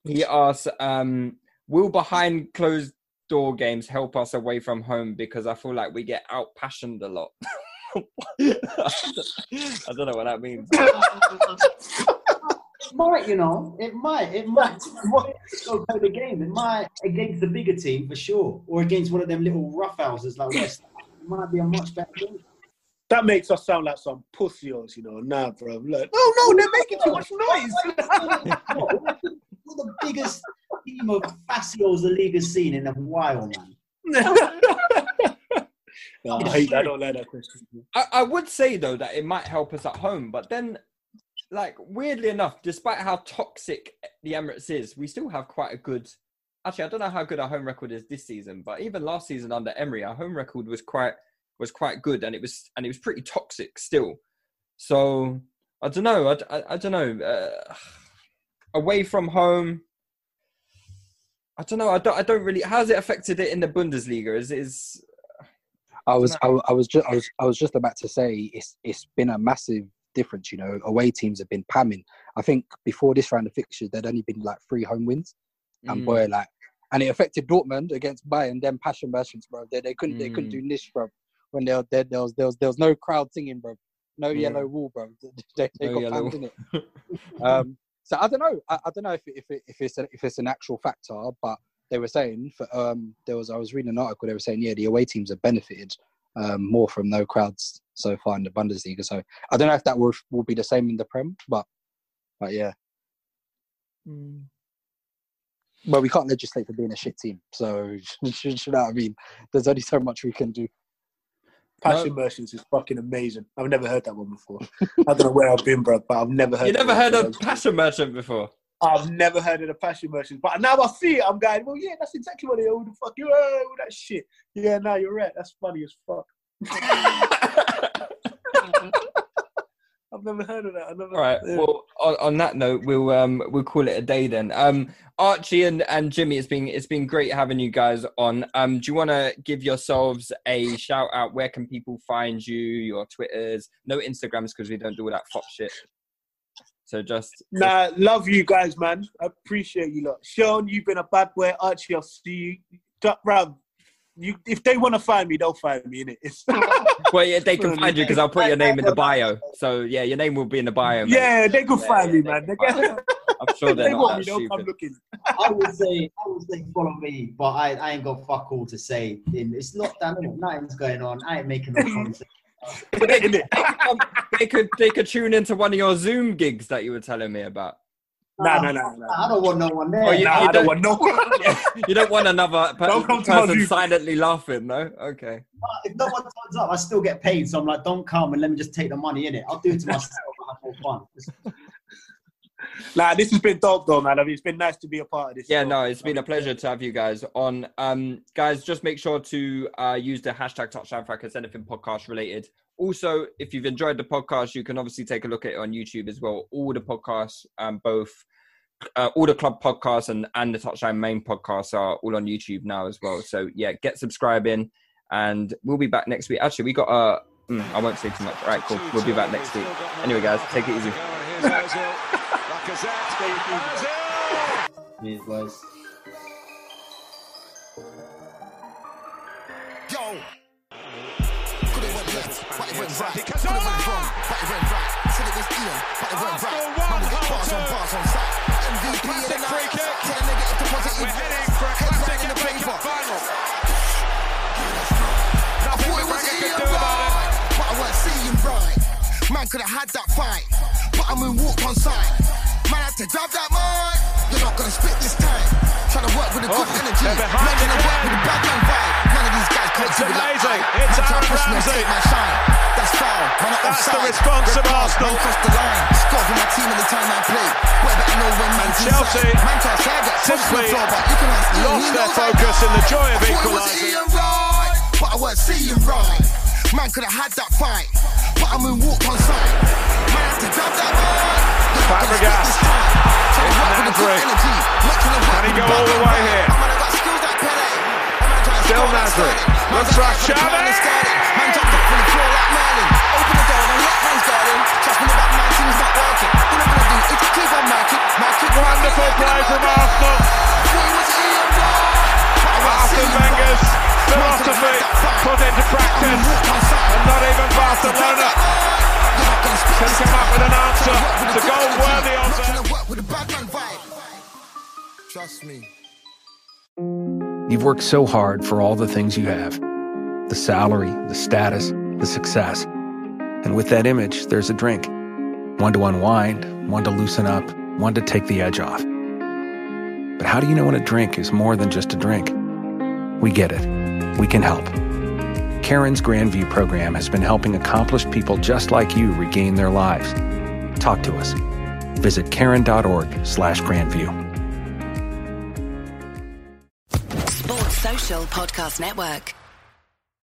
He asks, um, will behind closed door games help us away from home? Because I feel like we get out passioned a lot. [laughs] I don't know what that means. It might, you know, it might, it might. [laughs] It might go play the game. It might against the bigger team for sure, or against one of them little roughhouses like West. It might be a much better game. That makes us sound like some pussies, you know. Nah, bro. Like, no, no, they're making too much noise. [laughs] We're the biggest team of facios the league has seen in a while, man. [laughs] No, I, hate that. I don't like that question. I, I would say though that it might help us at home, but then, like weirdly enough, despite how toxic the Emirates is, we still have quite a good. Actually, I don't know how good our home record is this season, but even last season under Emery, our home record was quite was quite good, and it was and it was pretty toxic still. So I don't know. I, I, I don't know. Uh, away from home, I don't know. I don't. I don't really. How's it affected it in the Bundesliga? Is is I was I, I was just I was I was just about to say it's it's been a massive difference. You know, away teams have been pamming. I think before this round of fixtures, there'd only been like three home wins, and Mm. boy, like, and it affected Dortmund against Bayern. Them passion merchants, bro. They, they couldn't they couldn't Mm. do niche, bro. When there there, there was there was there was no crowd singing, bro. No yellow wall, bro. [laughs] They, they No got pammed in it. um, so I don't know. I, I don't know if it, if it, if it's a, if it's an actual factor, but they were saying for um there was I was reading an article. They were saying yeah, the away teams have benefited um, more from no crowds so far in the Bundesliga. So I don't know if that will will be the same in the Prem, but but yeah. Hmm. Well, we can't legislate for being a shit team, so [laughs] you know what I mean. There's only so much we can do. Passion Merchants is fucking amazing. I've never heard that one before. I don't know where I've been, bro, but I've never heard. you never heard of Passion Merchant before? I've never heard of the Passion Merchants, but now I see it. I'm going, well, yeah, that's exactly what they all the fuck you oh, all that shit. Yeah, now you're right. That's funny as fuck. [laughs] [laughs] [laughs] I've never heard of that. I never. All right. Well, on, on that note, we'll um we'll call it a day then. Um, Archie and, and Jimmy, it's been it's been great having you guys on. Um, do you want to give yourselves a shout out? Where can people find you? Your Twitters, no Instagrams because we don't do all that fuck shit. So just Nah, love you guys, man. I appreciate you lot. Sean, you've been a bad boy. Archie, I'll see you. Duck Round. You, if they want to find me, they'll find me in it. [laughs] Well, yeah, they can find you because I'll put your name in the bio. So yeah, your name will be in the bio. mate. yeah, they can Yeah, find yeah, me, man. They find. I'm sure they're they not want that me, they'll come stupid. looking. I would say, I would say, follow me, but I, I ain't got fuck all to say. It's lockdown, innit? nothing's going on. I ain't making no [laughs] content. they could they could tune into one of your Zoom gigs that you were telling me about. Nah, nah, nah, nah. I don't want no one there. Oh, you, Nah, you I don't want no [laughs] you don't want another pe- Don't come person silently laughing, no? Okay. If no one turns up, I still get paid. So I'm like, don't come and let me just take the money in it. I'll do it to myself. I have more fun. [laughs] Nah, this has been dope, though, man. I mean, it's been nice to be a part of this. Yeah, so- no, it's been a pleasure to have you guys on. Um, guys, just make sure to uh, use the hashtag Touchline Fracas anything podcast related. Also, if you've enjoyed the podcast, you can obviously take a look at it on YouTube as well. All the podcasts, um, both uh, all the club podcasts and and the Touchline main podcasts are all on YouTube now as well. So yeah, get subscribing, and we'll be back next week. Actually, we got uh, mm, I won't say too much. All right, cool. We'll be back next week. Anyway, guys, take it easy. Cheers, guys. Yo. Could it went left, but it went right. Could it went wrong, but it went right. Said it was Ian, but it went right. Man, we got bars on bars on site. MVP of the night. Tell a nigga if the positive. We're heading for a classic in. Final. I thought it was Ian right, but I weren't seeing right. Man could have had that fight, but I moonwalked on sight. Man had to grab that mic. You're not gonna spit this time. Trying to work with oh, a good energy. they're behind Man gonna work with a bad man vibe. None of these guys can't do it like. I. It's Man Aaron to push me and Ramsey. my shine. That's foul. Man, I'm That's the response Red of Arsenal. Man crossed the line. Score for my team every time I play. Boy, better know when man's Chelsea inside. Man say I get pushed to the simply floor, but you can ask lost He their focus in the joy of I thought it was equalising. Right, but I weren't seeing right. Man could have had that fight, but I moonwalked on sight. Man had to grab that mic. You're not gonna spit Fabregas. this time. Trying to It's work with a good Nasri. energy. Not trying to work Can he go all the way here? Man, I got skills like Pele. Man, trying to Still Nasri. Looks for the crown Xavi. and Sterling. Man, jumped up from the floor like Merlin. Open the door, don't let fans garden. Trust me, the back man team's not working. All I'm gonna do is keep on marking. Marking. Wonderful play from Arsenal. Arsene Wenger's philosophy put into practice, and not even Barcelona can come up with an answer. It's a goal worthy of them. Trust me. You've worked so hard for all the things you have the salary, the status, the success. And with that image, there's a drink. One to unwind, one to loosen up, one to take the edge off. But how do you know when a drink is more than just a drink? We get it. We can help. Caron's Grandview program has been helping accomplished people just like you regain their lives. Talk to us. Visit caron.org slash grandview. Sports Social Podcast Network.